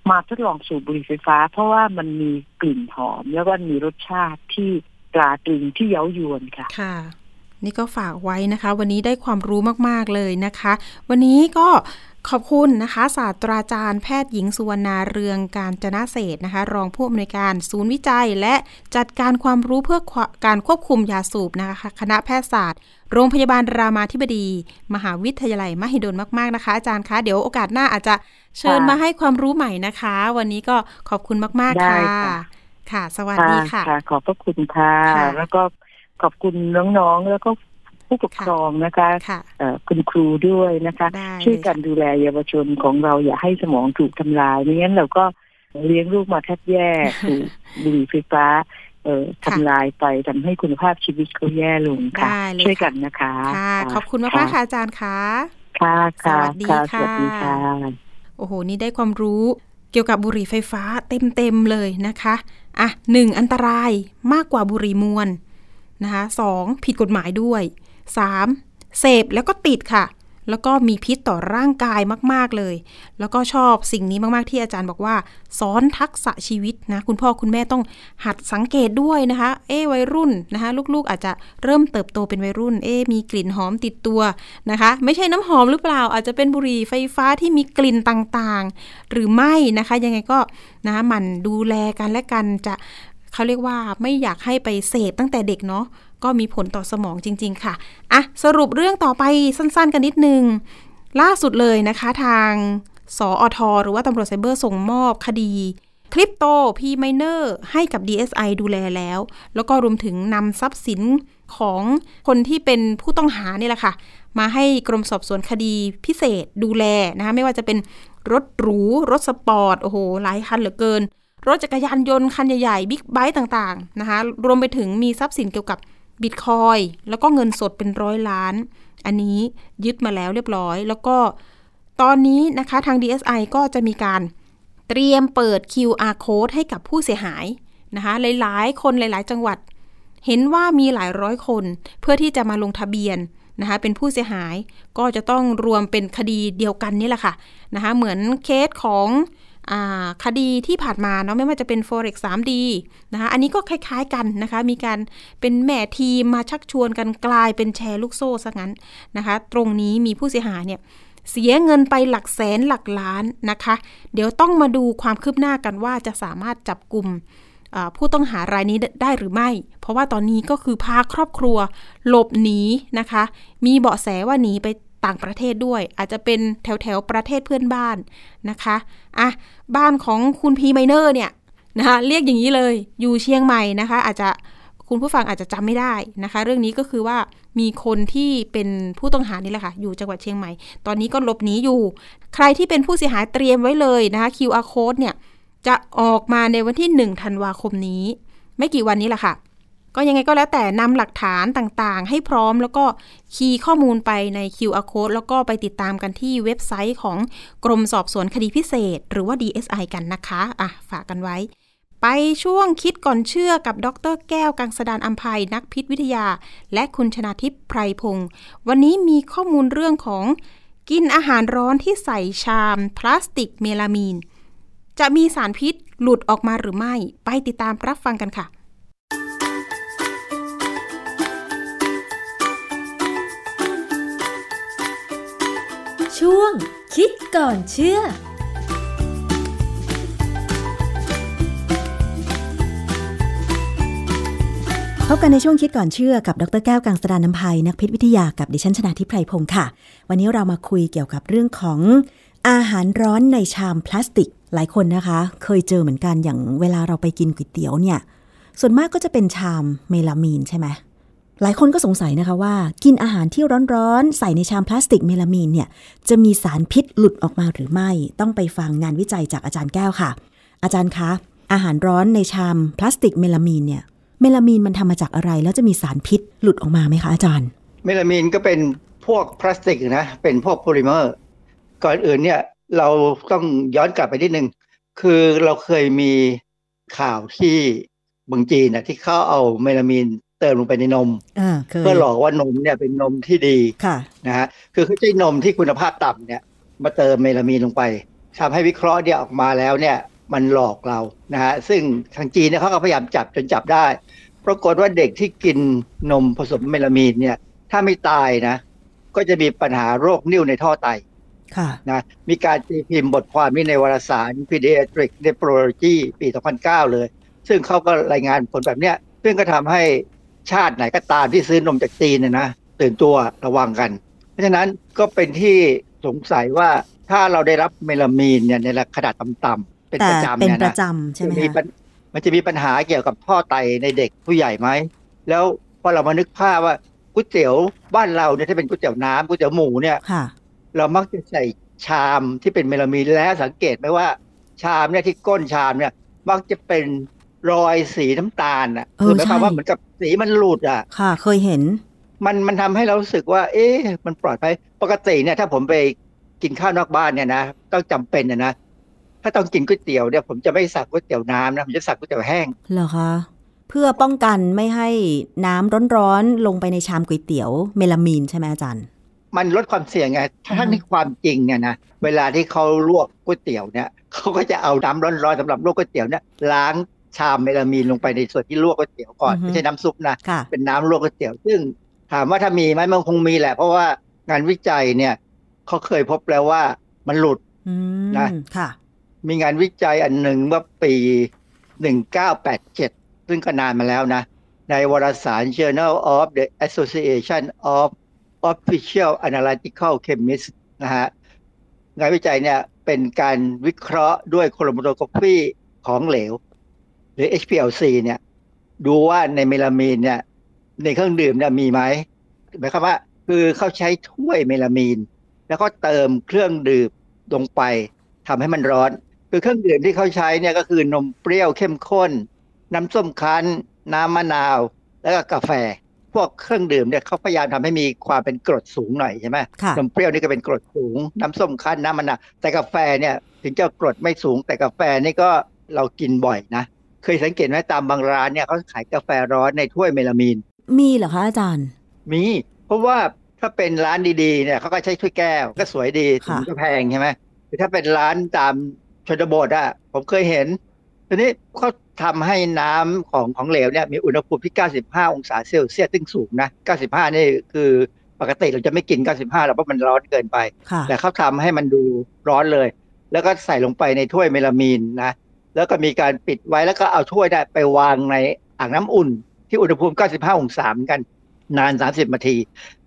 S4: มาทดลองสูบบุหรี่ไฟฟ้า เพราะว่ามันมีกลิ่นหอม แล้วก็มีรสชาติที่ตราตรึงที่เย้ายวนค่ะ
S2: ค่ะ นี่ก็ฝากไว้นะคะ วันนี้ได้ความรู้มาก ๆ เลยนะคะ วันนี้ก็ขอบคุณนะคะศาสตราจารย์แพทย์หญิงสุวรรณาเรืองการจนะเศรษฐ์นะคะ รองผู้อำนวยการศูนย์วิจัย และจัดการความรู้เพื่อการควบคุมยาสูบนะคะ คณะแพทยศาสตร์ โรงพยาบาลรามาธิบดี มหาวิทยาลัย มหิดลมากๆนะคะ อาจารย์คะ เดี๋ยวโอกาสหน้าอาจจะเชิญ
S4: ค่ะ
S2: มาให้ความรู้ใหม่นะคะ วันนี้ก็ขอบคุณมากๆ
S4: ได้
S2: ค่ะ
S4: ค่ะ
S2: ค่ะ สวัสดีค่ะ
S4: ขอบพระคุณค่ะ
S2: ค่ะ
S4: แล้วก็ ขอบคุณน้องๆ แล้วก็ผู้ปกครองนะคะ
S2: ค่ะ
S4: เอ่อคุณครูด้วยนะคะ
S2: ได้
S4: ช่วยกันดูแลเยาวชนของเราอย่าให้สมองถูกทำลายไม่งั้นเราก็เลี้ยงลูกมาแทบแย่ถูกบุหรี่ไฟฟ้าเอ่อ
S2: ค่ะ
S4: ทำลายไปทำให้คุณภาพชีวิตเขาแย่ลงค่ะ
S2: ได้เลย
S4: ช่วย
S2: ค่ะ
S4: กันนะคะ
S2: ค่ะขอบคุณมากๆค่ะอาจารย์คะ
S4: ค่ะค่ะ
S2: สวัสดี
S4: ค่ะ
S2: ค่ะ
S4: สวัสดีค่ะ
S2: โอ้โห นี่ได้ความรู้เกี่ยวกับบุหรี่ไฟฟ้าเต็มๆเลยนะคะ อะหนึ่งอันตรายมากกว่าบุหรี่มวล นะคะสองผิดกฎหมายด้วยสามเสพแล้วก็ติดค่ะ แล้วก็มีพิษต่อร่างกายมาก ๆ เลย แล้วก็ชอบสิ่งนี้มาก ๆ ที่อาจารย์บอกว่า สอนทักษะชีวิตนะ คุณพ่อคุณแม่ต้องหัดสังเกตด้วยนะคะ เอ๊วัยรุ่นนะคะ ลูกๆอาจจะเริ่มเติบโตเป็นวัยรุ่น เอ๊มีกลิ่นหอมติดตัวนะคะ ไม่ใช่น้ำหอมหรือเปล่า อาจจะเป็นบุหรี่ไฟฟ้าที่มีกลิ่นต่างๆ หรือไม่นะคะ ยังไงก็นะะมันดูแลกันและกันจะ เขาเรียกว่าไม่อยากให้ไปเสพตั้งแต่เด็กเนาะก็มีผลต่อสมองจริง ๆ ค่ะอะสรุปเรื่องต่อไปสั้นๆ กันนิดนึง ล่าสุดเลยนะคะทางสออทหรือว่าตำรวจไซเบอร์ส่งมอบคดีคลิปโตP Miner ให้กับ DSI ดูแลแล้ว แล้วก็รวมถึงนำทรัพย์สินของคนที่เป็นผู้ต้องหานี่แหละค่ะ มาให้กรมสอบสวนคดีพิเศษดูแลนะคะไม่ว่าจะเป็นรถหรู รถสปอร์ต โอ้โห หลายคันเหลือเกิน รถจักรยานยนต์คันใหญ่ๆบิ๊กไบค์ต่างๆนะคะรวมไปถึงมีทรัพย์สินเกี่ยวกับบิตคอยน์แล้วก็เงินสดเป็นร้อยล้าน อันนี้ยึดมาแล้วเรียบร้อย แล้วก็ตอนนี้นะคะทาง DSI ก็จะมีการเตรียมเปิด QR code ให้กับผู้เสียหายนะคะหลายๆ คนหลายๆ จังหวัด เห็นว่ามีหลายร้อยคนเพื่อที่จะมาลงทะเบียนนะคะเป็นผู้เสียหายก็จะต้องรวมเป็นคดีเดียวกันนี่แหละค่ะนะคะเหมือนเคสของ คดีที่ผ่านมาเนาะไม่ว่าจะเป็น forex 3D นะคะอันนี้ก็คล้ายๆกันนะคะ มีการเป็นแม่ทีมมาชักชวนกันกลายเป็นแชร์ลูกโซ่ซะงั้นนะคะ ตรงนี้มีผู้เสียหายเนี่ยเสียเงินไปหลักแสนหลักล้านนะคะ เดี๋ยวต้องมาดูความคืบหน้ากันว่าจะสามารถจับกลุ่มผู้ต้องหารายนี้ได้หรือไม่ เพราะว่าตอนนี้ก็คือพาครอบครัวหลบหนีนะคะ มีเบาะแสว่าหนีไป ต่างประเทศด้วย อาจจะเป็นแถวแถวประเทศเพื่อนบ้านนะคะอะบ้านของคุณพีไมเนอร์เนี่ยนะคะเรียกอย่างนี้เลยอยู่เชียงใหม่นะคะ อาจจะคุณผู้ฟังอาจจะจำไม่ได้นะคะ เรื่องนี้ก็คือว่ามีคนที่เป็นผู้ต้องหานี่แหละค่ะ อยู่จังหวัดเชียงใหม่ ตอนนี้ก็หลบหนีอยู่ ใครที่เป็นผู้เสียหายเตรียมไว้เลยนะคะ QR code เนี่ยจะออกมาในวันที่1ธันวาคมนี้ ไม่กี่วันนี้แหละค่ะ ก็ยังไงก็แล้วแต่นำหลักฐานต่างๆ ให้พร้อมแล้วก็คีย์ข้อมูลไปใน QR code แล้วก็ไปติดตามกันที่เว็บไซต์ของกรมสอบสวนคดีพิเศษ หรือว่า DSI กันนะคะอะฝากกันไว้ ไปช่วงคิดก่อนเชื่อกับดรแก้วกังสดานอัมภัยนักพิษวิทยา และคุณชนาทิพย์ไพรพงศ์วันนี้มีข้อมูลเรื่องของกินอาหารร้อนที่ใส่ชามพลาสติกเมลามีน จะมีสารพิษหลุดออกมาหรือไม่ ไปติดตามรับฟังกันค่ะ
S1: ช่วง คิดก่อนเชื่อ
S5: พบกันในช่วงคิดก่อนเชื่อกับดรแก้วกังสดานนภัยนักพิษวิทยากับดิฉันชนะทิพไพรพงศ์ค่ะ วันนี้เรามาคุยเกี่ยวกับเรื่องของอาหารร้อนในชามพลาสติก หลายคนนะคะ เคยเจอเหมือนกันอย่างเวลาเราไปกินก๋วยเตี๋ยวเนี่ย ส่วนมากก็จะเป็นชามเมลามีนใช่ไหม หลายคนก็สงสัยนะคะว่า กินอาหารที่ร้อนๆ ใส่ในชามพลาสติกเมลามีนเนี่ยจะมีสารพิษหลุดออกมาหรือไม่ ต้องไปฟังงานวิจัยจากอาจารย์แก้วค่ะ อาจารย์คะ อาหารร้อนในชามพลาสติกเมลามีนเนี่ยเมลามีนมันทำมาจากอะไร แล้วจะมีสารพิษหลุดออกมาไหมคะอาจารย์
S6: เมลามีนก็เป็นพวกพลาสติกนะเป็นพวกโพลิเมอร์ ก่อนอื่นเนี่ยเราต้องย้อนกลับไปนิดนึงคือเราเคยมีข่าวที่เมืองจีนนะที่เขาเอาเมลามีน เติมลงไปในนมเพื่อหลอกว่านมเนี่ยเป็นนมที่ดี
S5: ค่ะ
S6: นะฮะคือเขาใช้นมที่คุณภาพต่ำเนี่ย มาเติมเมลามีนลงไปทำให้วิเคราะห์เนี่ยออกมาแล้วเนี่ยมันหลอกเรานะฮะซึ่งทางจีนเนี่ยเขาก็พยายามจับจนจับได้ปรากฏว่าเด็กที่กินนมผสมเมลามีนเนี่ย ถ้าไม่ตายนะ ก็จะมีปัญหาโรคนิ่วในท่อไต
S5: ค่ะ
S6: นะมีการตีพิมพ์บทความนี้ในวารสาร Pediatric Nephrology ปี 2009 เลย ซึ่งเขาก็รายงานผลแบบเนี้ยซึ่งก็ทำให้ ชาติไหนก็ตามที่ซื้อนมจากจีนเนี่ยนะตื่นตัวระวังกัน เพราะฉะนั้นก็เป็นที่สงสัยว่าถ้าเราได้รับเมลามีนเนี่ยในขนาดต่ำๆเป็นประจำ
S5: เนี่ยนะใช่ไหม
S6: มันจะมีปัญหาเกี่ยวกับท่อไตในเด็กผู้ใหญ่ไหม แล้วพอเรามานึกภาพว่าก๋วยเตี๋ยวบ้านเราเนี่ยถ้าเป็นก๋วยเตี๋ยวน้ำก๋วยเตี๋ยวหมูเนี่ยเรามักจะใส่ชามที่เป็นเมลามีนแล้วสังเกตไหมว่า ชามเนี่ยที่ก้นชามเนี่ยมักจะเป็น รอยสีน้ำตาลอะคือหมายความว่าเหมือนกับสีมันหลุดอะ
S5: ค่ะ เคยเห็น
S6: มันมันทำให้เรารู้สึกว่า เอ๊ะมันปลอดภัยปกติเนี่ย ถ้าผมไปกินข้าวนอกบ้านเนี่ยนะต้องจำเป็นนะนะถ้าต้องกินก๋วยเตี๋ยวเนี่ยผมจะไม่สั่งก๋วยเตี๋ยวน้ำนะผมจะสั่งก๋วยเตี๋ยวแห้ง
S5: เหรอคะเพื่อป้องกันไม่ให้น้ำร้อนๆลงไปในชามก๋วยเตี๋ยวเมลามีนใช่ไหมอาจารย์
S6: มันลดความเสี่ยงไงถ้าในความจริงเนี่ยนะเวลาที่เขาลวกก๋วยเตี๋ยวเนี่ยเขาก็จะเอาน้ำร้อนๆสำหรับลวกก๋วยเตี๋ยวเนี่ยล้าง ชามเมลามีนลงไปในส่วนที่ลวกก๋วยเตี๋ยวก่อนไม่ใช่น้ำซุปนะเป็นน้ำลวกก๋วยเตี๋ยวซึ่งถามว่าถ้ามีไหมมันคงมีแหละ เพราะว่างานวิจัยเนี่ยเขาเคยพบแล้วว่ามันหลุด
S5: นะค่ะ
S6: มีงานวิจัยอันหนึ่งเมื่อปีหนึ่งเก้าแปดเจ็ดซึ่งก็นานมาแล้วนะ ในวารสาร Journal of the Association of Official Analytical Chemists นะฮะงานวิจัยเนี่ยเป็นการวิเคราะห์ด้วยโคโรโมโตกราฟีของเหลว หรือ HPLC เนี่ย ดูว่าในเมลามีนเนี่ย ในเครื่องดื่มเนี่ยมีไหมหมายความว่า คือเขาใช้ถ้วยเมลามีน แล้วก็เติมเครื่องดื่มลงไปทำให้มันร้อน คือเครื่องดื่มที่เขาใช้เนี่ยก็คือนมเปรี้ยวเข้มข้น น้ำส้มคั้น น้ำมะนาว แล้วก็กาแฟ พวกเครื่องดื่มเนี่ยเขาพยายามทำให้มีความเป็นกรดสูงหน่อยใช่ไหมนมเปรี้ยวนี่ก็เป็นกรดสูง น้ำส้มคั้นน้ำมะนาวแต่กาแฟเนี่ย ถึงจะกรดไม่สูงแต่กาแฟนี่ก็เรากินบ่อยนะ เคยสังเกตไหมตามบางร้านเนี่ยเขาขายกาแฟร้อนในถ้วยเมลามีน
S5: มีเหรอคะอาจารย์
S6: มี เพราะว่าถ้าเป็นร้านดีๆเนี่ยเขาก็ใช้ถ้วยแก้วก็สวยดีถึงก็แพงใช่ไหมถ้าเป็นร้านตามชนบทอะผมเคยเห็นทีนี้เขาทำให้น้ำของของเหลวเนี่ยมีอุณหภูมิที่ 95 องศาเซลเซียสซึ่งสูงนะ 95 นี่คือปกติเราจะไม่กิน 95หรอกเพราะมันร้อนเกินไป แต่เขาทำให้มันดูร้อนเลย แล้วก็ใส่ลงไปในถ้วยเมลามีนนะ แล้วก็มีการปิดไว้แล้วก็เอาถ้วยได้ไปวางในอ่างน้ำอุ่น ที่อุณหภูมิ 95 องศาเหมือนกัน นาน 30 นาที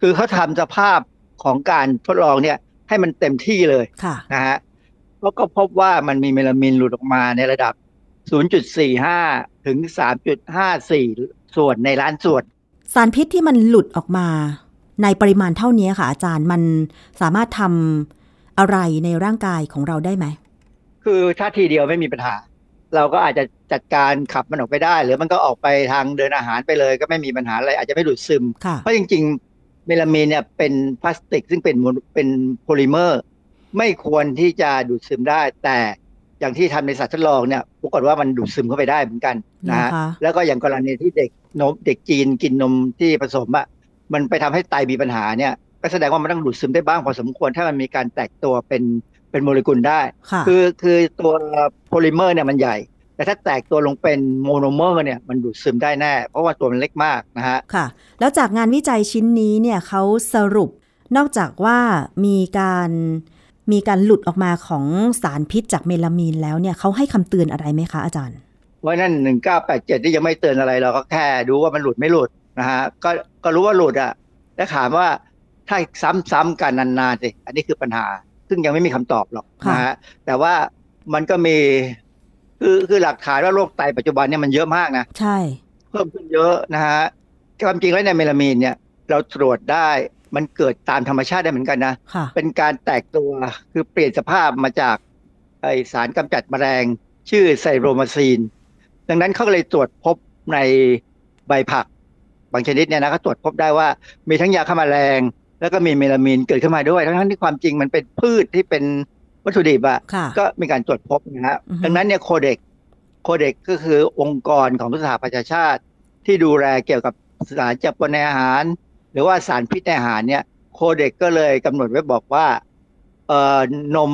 S6: คือเขาทำสภาพของการทดลองเนี่ย ให้มันเต็มที่เลยะนะฮะเขาก็พบว่ามันมีเมลามินหลุดออกมาในระดับ 0.45 ถึง 3.54 ส่วนในล้านส่วน
S5: สารพิษที่มันหลุดออกมาในปริมาณเท่านี้ค่ะ อาจารย์มันสามารถทำอะไรในร่างกายของเราได้ไหม
S6: คือถ้าทีเดียวไม่มีปัญหา เราก็อาจจะจัดการขับมันออกไปได้ หรือมันก็ออกไปทางเดินอาหารไปเลย ก็ไม่มีปัญหาอะไรอาจจะไม่ดูดซึม เพราะจริง ๆ เมลามีนเนี่ยเป็นพลาสติก ซึ่งเป็นเป็นโพลิเมอร์ ไม่ควรที่จะดูดซึมได้ แต่อย่างที่ทำในสัตว์ทดลองเนี่ยปรากฏว่ามันดูดซึมเข้าไปได้เหมือนกันนะฮะแล้วก็อย่างกรณีที่เด็กนมเด็กจีนกินนมที่ผสมอะมันไปทำให้ไตมีปัญหาเนี่ยก็แสดงว่ามันต้องดูดซึมได้บ้างพอสมควรถ้ามันมีการแตกตัวเป็น เป็นโมเลกุลได้ คือคือตัวโพลิเมอร์เนี่ยมันใหญ่ แต่ถ้าแตกตัวลงเป็นโมโนเมอร์เนี่ยมันดูดซึมได้แน่ เพราะว่าตัวมันเล็กมากนะฮะ
S5: ค่ะ แล้วจากงานวิจัยชิ้นนี้เนี่ยเขาสรุปนอกจากว่ามีการมีการหลุดออกมาของสารพิษจากเมลามีนแล้วเนี่ยเขาให้คำเตือนอะไรไหมคะอาจารย์
S6: ว่านั่นหนึ่งเก้าแปดเจ็ดที่ยังไม่เตือนอะไรเราก็แค่ดูว่ามันหลุดไม่หลุดนะฮะก็ก็รู้ว่าหลุดอะแล้วถามว่าถ้าซ้ำๆกันนานๆสิอันนี้คือปัญหา ซึ่งยังไม่มีคำตอบหรอกนะฮะแต่ว่ามันก็มีคือคือหลักฐานว่าโรคไตปัจจุบันเนี่ยมันเยอะมากนะ
S5: ใช่
S6: เพิ่มขึ้นเยอะนะฮะความจริงแล้วในเมลามีนเนี่ย เราตรวจได้มันเกิดตามธรรมชาติได้เหมือนกันนะเป็นการแตกตัวคือเปลี่ยนสภาพมาจากไอสารกำจัดแมลง ชื่อไซโรมาซีน ดังนั้นเขาก็เลยตรวจพบในใบผัก บางชนิดเนี่ยนะเขาตรวจพบได้ว่ามีทั้งยาฆ่าแมลง แล้วก็มีเมลามีนเกิดขึ้นมาด้วยทั้งที่ความจริงมันเป็นพืชที่เป็นวัตถุดิบอะก็มีการตรวจพบนะฮะดังนั้นเนี่ยโคเด็กโคเด็กก็คือองค์กรของสหประชาชาติ ที่ดูแลเกี่ยวกับสารจับปนในอาหาร หรือว่าสารพิษในอาหารเนี่ยโคเด็กก็เลยกำหนดไว้บอกว่าเอ่อนม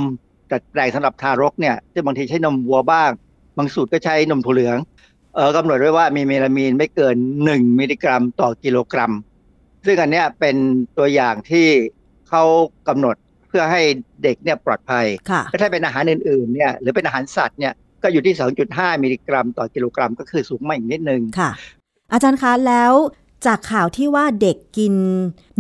S6: จัดแปลงสำหรับทารกเนี่ยซึ่งบางทีใช้นมวัวบ้าง บางสูตรก็ใช้นมถั่วเหลืองเออกำหนดไว้ว่ามีเมลามีนไม่เกินหนึ่งมิลลิกรัม ต่อกิโลกรัม ซึ่งอันเนี้ยเป็นตัวอย่างที่เขากำหนดเพื่อให้เด็กเนี่ยปลอดภัยถ้าเป็นอาหารอื่นๆเนี่ยหรือเป็นอาหารสัตว์เนี่ยก็อยู่ที่ 2.5 มิลลิกรัม ต่อกิโลกรัม ก็คือสูงมาอีกนิดนึง
S5: ค่ะ อาจารย์คะแล้วจากข่าวที่ว่าเด็กกิน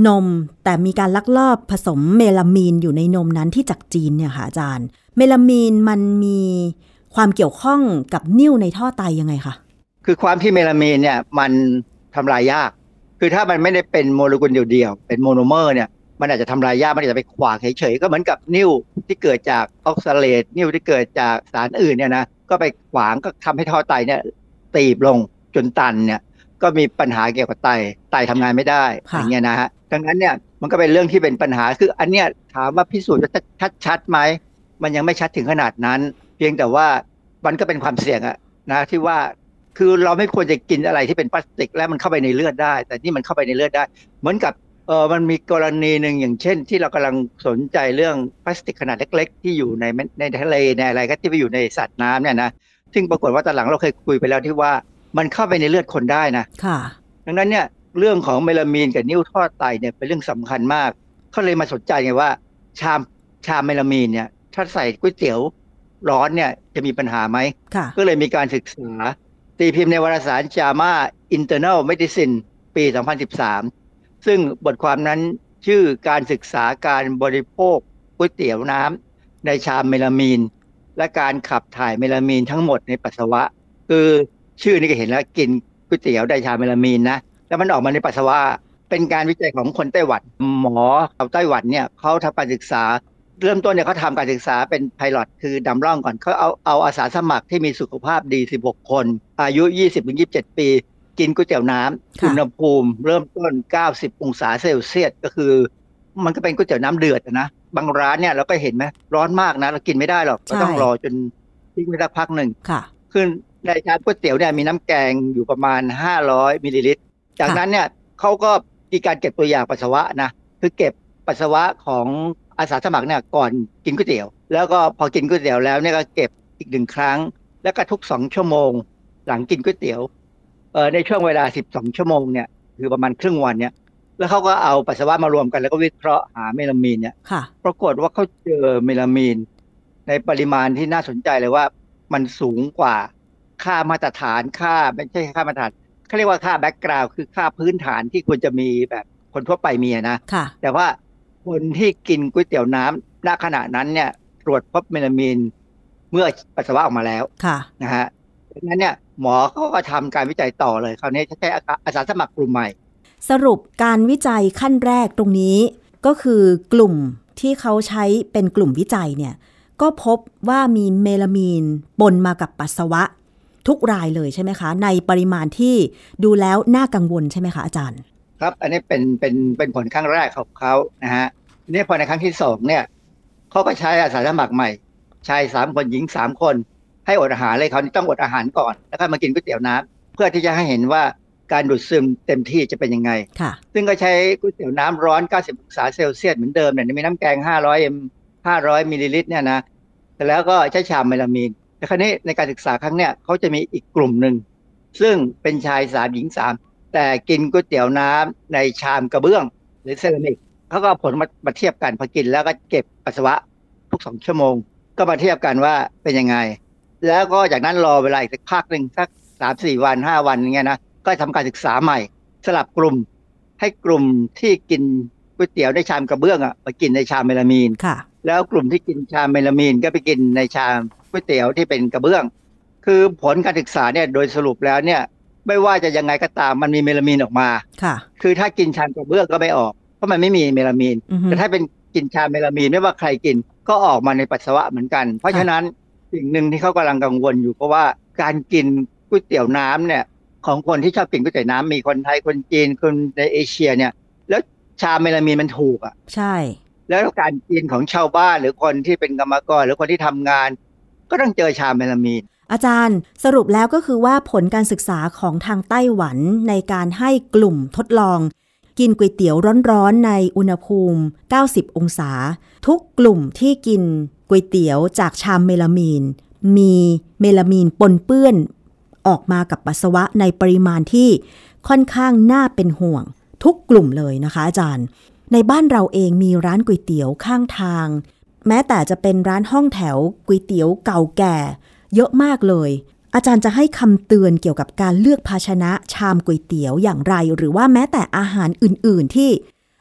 S5: นม แต่มีการลักลอบผสมเมลามีนอยู่ในนมนั้นที่จากจีนเนี่ยค่ะอาจารย์ เมลามีนมันมีความเกี่ยวข้องกับนิ่วในท่อไตยังไงคะ
S6: คือความที่เมลามีนเนี่ยมันทำลายยาก คือถ้ามันไม่ได้เป็นโมเลกุลเดียวๆเป็นโมโนเมอร์เนี่ยมันอาจจะทำลายยากมันอาจจะไปขวางเฉยๆก็เหมือนกับนิ่วที่เกิดจากออกซาเลตนิ่วที่เกิดจากสารอื่นเนี่ยนะก็ไปขวางก็ทำให้ท่อไตเนี่ยตีบลงจนตันเนี่ยก็มีปัญหาเกี่ยวกับไตไตทำงานไม่ได้อย่างเงี้ยนะฮะดังนั้นเนี่ยมันก็เป็นเรื่องที่เป็นปัญหาคืออันเนี้ยถามว่าพิสูจน์จะชัดชัดไหมมันยังไม่ชัดถึงขนาดนั้น เพียงแต่ว่ามันก็เป็นความเสี่ยงอะนะที่ว่า คือเราไม่ควรจะกินอะไรที่เป็นพลาสติกแล้วมันเข้าไปในเลือดได้ แต่นี่มันเข้าไปในเลือดได้ เหมือนกับเออมันมีกรณีหนึ่งอย่างเช่น ที่เรากำลังสนใจเรื่องพลาสติกขนาดเล็ก ๆ ที่อยู่ในในทะเลในอะไรก็ที่ไปอยู่ในสัตว์น้ำเนี่ยนะซึ่งปรากฏว่าตอนหลังเราเคยคุยไปแล้วที่ว่ามันเข้าไปในเลือดคนได้นะ
S5: ค่ะ
S6: ดังนั้นเนี่ยเรื่องของเมลามีนกับนิ้วทอดไตเนี่ยเป็นเรื่องสำคัญมากเขาเลยมาสนใจไงว่า ชามชามเมลามีนเนี่ยถ้าใส่ก๋วยเตี๋ยวร้อนเนี่ยจะมีปัญหาไหมก็เลยมีการศึกษา ตีพิมพ์ในวารสาร JAMA Internal Medicine ปี 2013 ซึ่งบทความนั้นชื่อการศึกษาการบริโภคก๋วยเตี๋ยวน้ำในชามเมลามีน และการขับถ่ายเมลามีนทั้งหมดในปัสสาวะ คือชื่อนี้ก็เห็นแล้วกินก๋วยเตี๋ยวได้ชามเมลามีนนะแล้วมันออกมาในปัสสาวะเป็นการวิจัยของคนไต้หวัน หมอชาวไต้หวันเนี่ยเขาทำการศึกษา เริ่มต้นเนี่ยเขาทำการศึกษาเป็นไพลอตคือดำร่องก่อนเขาเอาเอาอาสาสมัครที่มีสุขภาพดี 16 คน อายุ 20-27 ปี กินก๋วยเตี๋ยวน้ำอุณหภูมิ เริ่มต้น 90 องศาเซลเซียสก็คือ มันก็เป็นก๋วยเตี๋ยวน้ำเดือดนะบางร้านเนี่ยเราก็เห็นไหมร้อนมากนะเรากินไม่ได้หรอกก็ต้องรอจนทิ้งไว้สักพักหนึ่ง
S5: ค่ะ
S6: คือในชามก๋วยเตี๋ยวเนี่ยมีน้ำแกงอยู่ประมาณ 500มิลลิลิตร จากนั้นเนี่ยเขาก็มีการเก็บตัวอย่างปัสสาวะนะคือเก็บปัสสาวะของ อาสาสมัครเนี่ยก่อนกินก๋วยเตี๋ยว แล้วก็พอกินก๋วยเตี๋ยวแล้วเนี่ยก็เก็บอีกหนึ่งครั้ง แล้วก็ทุกสองชั่วโมง หลังกินก๋วยเตี๋ยวเออในช่วงเวลาสิบสองชั่วโมงเนี่ยคือประมาณครึ่งวันเนี่ย แล้วเขาก็เอาปัสสาวะมารวมกันแล้วก็วิเคราะห์หาเมลามีนเนี่ยปรากฏว่าเขาเจอเมลามีน ในปริมาณที่น่าสนใจเลยว่ามันสูงกว่าค่ามาตรฐานค่าไม่ใช่ค่ามาตรฐานเขาเรียกว่าค่าแบ็กกราวด์คือค่าพื้นฐานที่ควรจะมีแบบคนทั่วไปมีนะแต่ว่า คนที่กินก๋วยเตี๋ยวน้ำณขณะนั้นเนี่ย ตรวจพบเมลามีนเมื่อปัสสาวะออกมาแล้ว
S5: ค่ะ
S6: นะฮะดังนั้นเนี่ยหมอเขาก็ทำการวิจัยต่อเลยคราวนี้ใช้อาสาสมัครกลุ่มใหม่
S5: สรุปการวิจัยขั้นแรกตรงนี้ก็คือกลุ่มที่เขาใช้เป็นกลุ่มวิจัยเนี่ย ก็พบว่ามีเมลามีนปนมากับปัสสาวะ ทุกรายเลยใช่ไหมคะ ในปริมาณที่ดูแล้วน่ากังวลใช่ไหมคะอาจารย์
S6: ครับ อันนี้เป็นเป็นเป็นผลครั้งแรกของเขานะฮะนี่พอในครั้งที่สองเนี่ยเขาก็ใช้อาสาสมัครใหม่ชายสามคนหญิงสามคน ให้อดอาหารเลยเขาต้องอดอาหารก่อน แล้วก็มากินก๋วยเตี๋ยวน้ำเพื่อที่จะให้เห็นว่าการดูดซึมเต็มที่จะเป็นยังไง
S5: ค่ะ
S6: ซึ่งก็ใช้ก๋วยเตี๋ยวน้ำร้อน 90 องศาเซลเซียสเหมือนเดิมเนี่ยมีน้ำแกง 500เอ็ม500 มิลลิลิตรเนี่ยนะแต่แล้วก็ใช้ชามเมลามีน แต่ครั้นี้ในการศึกษาครั้งเนี้ยเขาจะมีอีกกลุ่มหนึ่ง ซึ่งเป็นชายสามหญิงสาม แต่กินก๋วยเตี๋ยวน้ำในชามกระเบื้อง หรือเซรามิกเขาก็ผลมามาเทียบกันพอกินแล้วก็เก็บปัสสาวะทุกสองชั่วโมง ก็มาเทียบกันว่าเป็นยังไง แล้วก็จากนั้นรอเวลาอีกสักพักหนึ่งสักสามสี่วันห้าวันอย่างเงี้ยนะก็ทำการศึกษาใหม่ สลับกลุ่ม ให้กลุ่มที่กินก๋วยเตี๋ยวในชามกระเบื้องอะมากินในชามเมลามีน
S5: ค่ะ
S6: แล้วกลุ่มที่กินชามเมลามีนก็ไปกินในชามก๋วยเตี๋ยวที่เป็นกระเบื้อง คือผลการศึกษาเนี่ยโดยสรุปแล้วเนี่ย ไม่ว่าจะยังไงก็ตามมันมีเมลามีนออกมา
S5: ค่ะ
S6: คือถ้ากินชามกระเบื้องก็ไม่ออก เพราะมันไม่มีเมลามีน แต่ถ้าเป็นกินชาเมลามีนไม่ว่าใครกินก็ออกมาในปัสสาวะเหมือนกัน เพราะฉะนั้นสิ่งหนึ่งที่เขากำลังกังวลอยู่เพราะว่าการกินก๋วยเตี๋ยวน้ำเนี่ย ของคนที่ชอบกินก๋วยเตี๋ยวน้ำมีคนไทยคนจีนคนในเอเชียเนี่ย แล้วชาเมลามีนมันถูกอะ
S5: ใช่
S6: แล้วการกินของชาวบ้านหรือคนที่เป็นกรรมกรหรือคนที่ทำงาน ก็ต้องเจอชาเมลามีน
S5: อาจารย์สรุปแล้วก็คือว่าผลการศึกษาของทางไต้หวันในการให้กลุ่มทดลอง กินก๋วยเตี๋ยวร้อนๆในอุณหภูมิ 90 องศา ทุกกลุ่มที่กินก๋วยเตี๋ยวจากชามเมลามีน มีเมลามีนปนเปื้อน ออกมากับปัสสาวะในปริมาณที่ค่อนข้างน่าเป็นห่วง ทุกกลุ่มเลยนะคะ อาจารย์ ในบ้านเราเองมีร้านก๋วยเตี๋ยวข้างทาง แม้แต่จะเป็นร้านห้องแถวก๋วยเตี๋ยวเก่าแก่ เยอะมากเลย อาจารย์จะให้คำเตือนเกี่ยวกับการเลือกภาชนะชามก๋วยเตี๋ยวอย่างไร หรือว่าแม้แต่อาหารอื่น ๆ ที่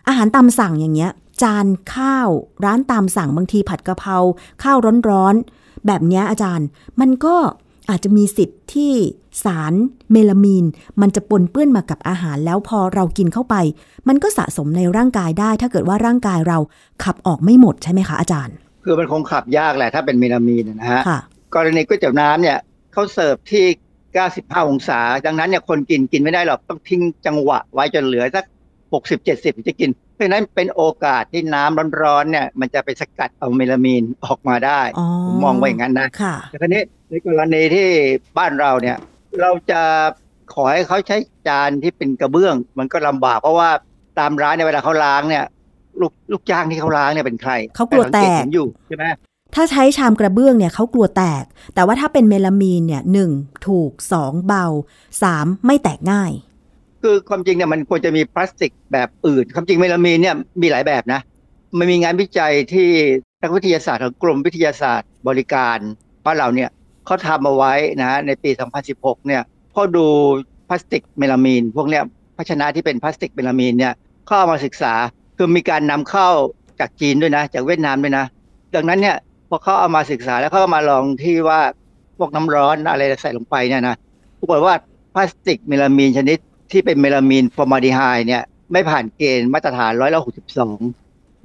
S5: อาหารตามสั่งอย่างเงี้ย จานข้าวร้านตามสั่งบางทีผัดกะเพราข้าวร้อนๆแบบนี้อาจารย์มันก็อาจจะมีสิทธิ์ที่สารเมลามีน มันจะปนเปื้อนมากับอาหารแล้วพอเรากินเข้าไป มันก็สะสมในร่างกายได้ ถ้าเกิดว่าร่างกายเราขับออกไม่หมดใช่ไหมคะอาจารย์
S6: คือมันคงขับยากแหละถ้าเป็นเมลามีนนะฮะ
S5: ก
S6: รณีก๋วยเตี๋ยวน้ำเนี่ยเขาเสิร์ฟที่ 95 องศา ดังนั้นเนี่ยคนกินกินไม่ได้หรอกต้องทิ้งจังหวะไว้จนเหลือสัก 60 70จะกิน เพราะนั้นเป็นโอกาสที่น้ำร้อนๆเนี่ยมันจะไปสกัดเอาเมลามีนออกมาได้ผมมองไว้อย่างนั้นนะแต่ครนี้ในกรณีที่บ้านเราเนี่ยเราจะขอให้เขาใช้จานที่เป็นกระเบื้อง มันก็ลำบากเพราะว่าตามร้านในเวลาเขาล้างเนี่ย ลูกลูกจ้างที่เขาล้างเนี่ยเป็นใคร
S5: เขากลัวแตก
S6: อยู่ใช่ไหม
S5: ถ้าใช้ชามกระเบื้องเนี่ยเขากลัวแตก แต่ว่าถ้าเป็นเมลามีนเนี่ยหนึ่งถูกสองเบาสามไม่แตกง่าย
S6: คือความจริงเนี่ยมันควรจะมีพลาสติกแบบอื่น ความจริงเมลามีนเนี่ยมีหลายแบบนะ มันมีงานวิจัยที่นักวิทยาศาสตร์ของกรมวิทยาศาสตร์บริการบ้านเราเนี่ยเขาทำเอาไว้นะในปี 2016 เนี่ยพอดูพลาสติกเมลามีน พวกเนี้ยภาชนะที่เป็นพลาสติกเมลามีนเนี่ยเข้ามาศึกษาคือมีการนำเข้าจากจีนด้วยนะ จากเวียดนามด้วยนะ ดังนั้นเนี่ย พอเขาเอามาศึกษาแล้วเขาก็มาลองที่ว่าพวกน้ำร้อนอะไรใส่ลงไปเนี่ยนะปรากฏว่าพลาสติกเมลามีนชนิดที่เป็นเมลามีนฟอร์มาลดีไฮด์เนี่ยไม่ผ่านเกณฑ์มาตรฐานร้อยละหกสิบสอง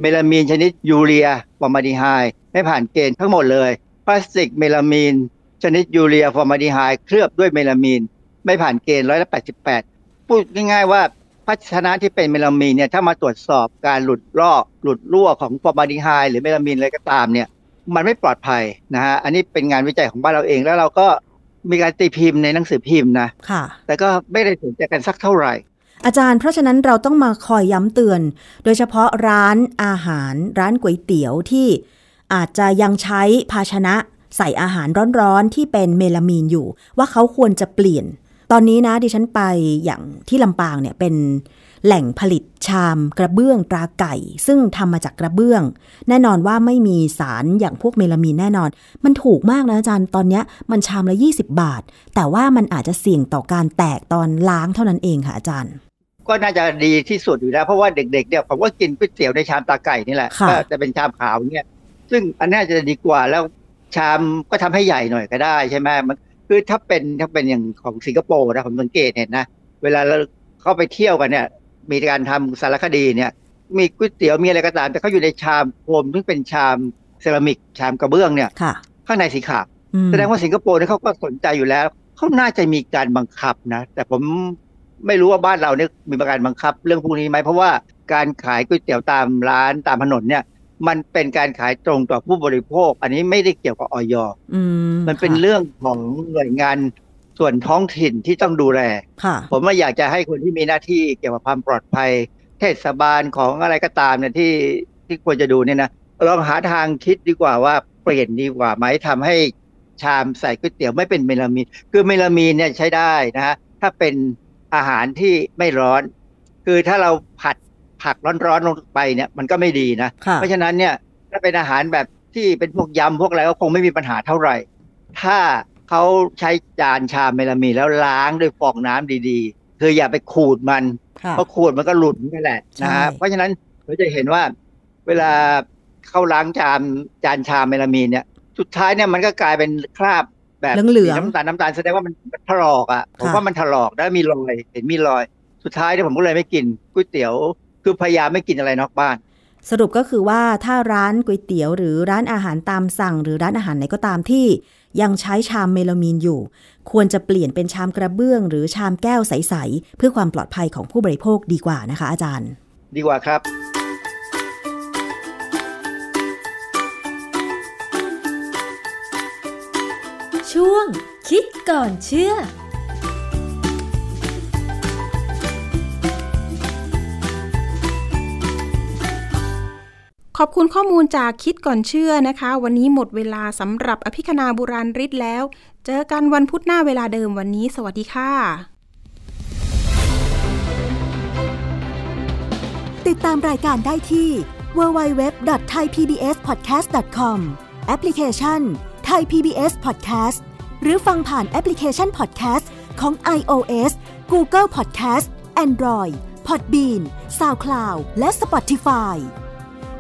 S6: เมลามีนชนิดยูเรียฟอร์มาลดีไฮด์ไม่ผ่านเกณฑ์ทั้งหมดเลยพลาสติกเมลามีนชนิดยูเรียฟอร์มาลดีไฮด์เคลือบด้วยเมลามีน ไม่ผ่านเกณฑ์ร้อยละแปดสิบแปดพูดง่ายๆว่าภาชนะที่เป็นเมลามีนเนี่ยถ้ามาตรวจสอบการหลุดลอกหลุดรั่วของฟอร์มาลดีไฮด์หรือเมลามีนอะไรก็ตามเนี่ย มันไม่ปลอดภัยนะฮะอันนี้เป็นงานวิจัยของบ้านเราเองแล้วเราก็มีการตีพิมพ์ในหนังสือพิมพ์นะ
S5: ค่ะ
S6: แต่ก็ไม่ได้สนใจกันสักเท่าไหร่
S5: อาจารย์เพราะฉะนั้นเราต้องมาคอยย้ำเตือน โดยเฉพาะร้านอาหาร ร้านก๋วยเตี๋ยวที่อาจจะยังใช้ภาชนะใส่อาหารร้อนๆที่เป็นเมลามีนอยู่ ว่าเขาควรจะเปลี่ยน ตอนนี้นะดิฉันไปอย่างที่ลำปางเนี่ยเป็น แหล่งผลิตชามกระเบื้องตราไก่ ซึ่งทำมาจากกระเบื้อง แน่นอนว่าไม่มีสารอย่างพวกเมลามีนแน่นอน มันถูกมากนะอาจารย์ตอนนี้มันชามละ 20 บาท แต่ว่ามันอาจจะเสี่ยงต่อการแตกตอนล้างเท่านั้นเองค่ะอาจารย์
S6: ก็น่าจะดีที่สุดอยู่แล้วเพราะว่าเด็กๆเนี่ยผมว่ากินก๋วยเตี๋ยวในชามตาไก่นี่แหละก็จะเป็นชามขาวเนี่ยซึ่งอันนี้จะดีกว่าแล้วชามก็ทำให้ใหญ่หน่อยก็ได้ใช่ไหมมันคือถ้าเป็นถ้าเป็นอย่างของสิงคโปร์นะผมสังเกตเห็นนะ เวลาเราเข้าไปเที่ยวกันเนี่ย มีการทำสารคดีเนี่ย มีก๋วยเตี๋ยวมีอะไรก็ตาม แต่เขาอยู่ในชามโฟมซึ่งเป็นชามเซรามิกชามกระเบื้องเนี่ยข้างในสีขาวแสดงว่าสิงคโปร์เนี่ยเขาก็สนใจอยู่แล้วเขาน่าจะมีการบังคับนะ แต่ผมไม่รู้ว่าบ้านเราเนี่ยมีการบังคับ เรื่องพวกนี้ไหมเพราะว่าการขายก๋วยเตี๋ยวตามร้านตามถนนเนี่ย มันเป็นการขายตรงต่อผู้บริโภค อันนี้ไม่ได้เกี่ยวกับออยมันเป็นเรื่องของหน่วยงาน ส่วนท้องถิ่นที่ต้องดูแล ผมว่าอยากจะให้คนที่มีหน้าที่เกี่ยวกับความปลอดภัย เทศบาลของอะไรก็ตามเนี่ยที่ที่ควรจะดูเนี่ยนะลองหาทางคิดดีกว่าว่าเปลี่ยนดีกว่าไหมทำให้ชามใส่ก๋วยเตี๋ยวไม่เป็นเมลามีนคือเมลามีนเนี่ยใช้ได้นะฮะถ้าเป็นอาหารที่ไม่ร้อน คือถ้าเราผัดผักร้อนๆลงไปเนี่ยมันก็ไม่ดีนะเพราะฉะนั้นเนี่ยถ้าเป็นอาหารแบบที่เป็นพวกยำพวกอะไรก็คงไม่มีปัญหาเท่าไหร่ ถ้า เขาใช้จานชามเมลามีนแล้วล้างด้วยฟองน้ำดีๆ คืออย่าไปขูดมัน เพราะขูดมันก็หลุดนี่แหละนะฮะเพราะฉะนั้นเราจะเห็นว่า เวลาเขาล้างจานจานชามเมลามีนเนี่ย สุดท้ายเนี่ยมันก็กลายเป็นคราบแบบ
S5: เหลือง
S6: น้ำตาลน้ำตาลแสดงว่ามันถลอกอะผมว่ามันถลอกแล้วมีรอยเห็นมีรอย สุดท้ายเนี่ยผมก็เลยไม่กินก๋วยเตี๋ยว คือพยายามไม่กินอะไรนอกบ้าน
S5: สรุปก็คือว่าถ้าร้านก๋วยเตี๋ยวหรือร้านอาหารตามสั่ง หรือร้านอาหารไหนก็ตามที่ ยังใช้ชามเมลามีนอยู่ ควรจะเปลี่ยนเป็นชามกระเบื้อง หรือชามแก้วใส ๆ เพื่อความปลอดภัยของผู้บริโภคดีกว่านะคะ อาจารย์
S6: ดีกว่าครับ
S1: ช่วงคิดก่อนเชื่อ
S2: ขอบคุณข้อมูลจากคิดก่อนเชื่อนะคะ วันนี้หมดเวลาสำหรับอภิคณาบุราริศแล้ว เจอกันวันพุธหน้าเวลาเดิมวันนี้ สวัสดีค่ะ
S5: ติดตามรายการได้ที่ www.thaipbspodcast.com แอปพลิเคชัน Thai PBS Podcast หรือฟังผ่านแอปพลิเคชัน Podcast ของ iOS Google Podcast Android Podbean SoundCloud และ Spotify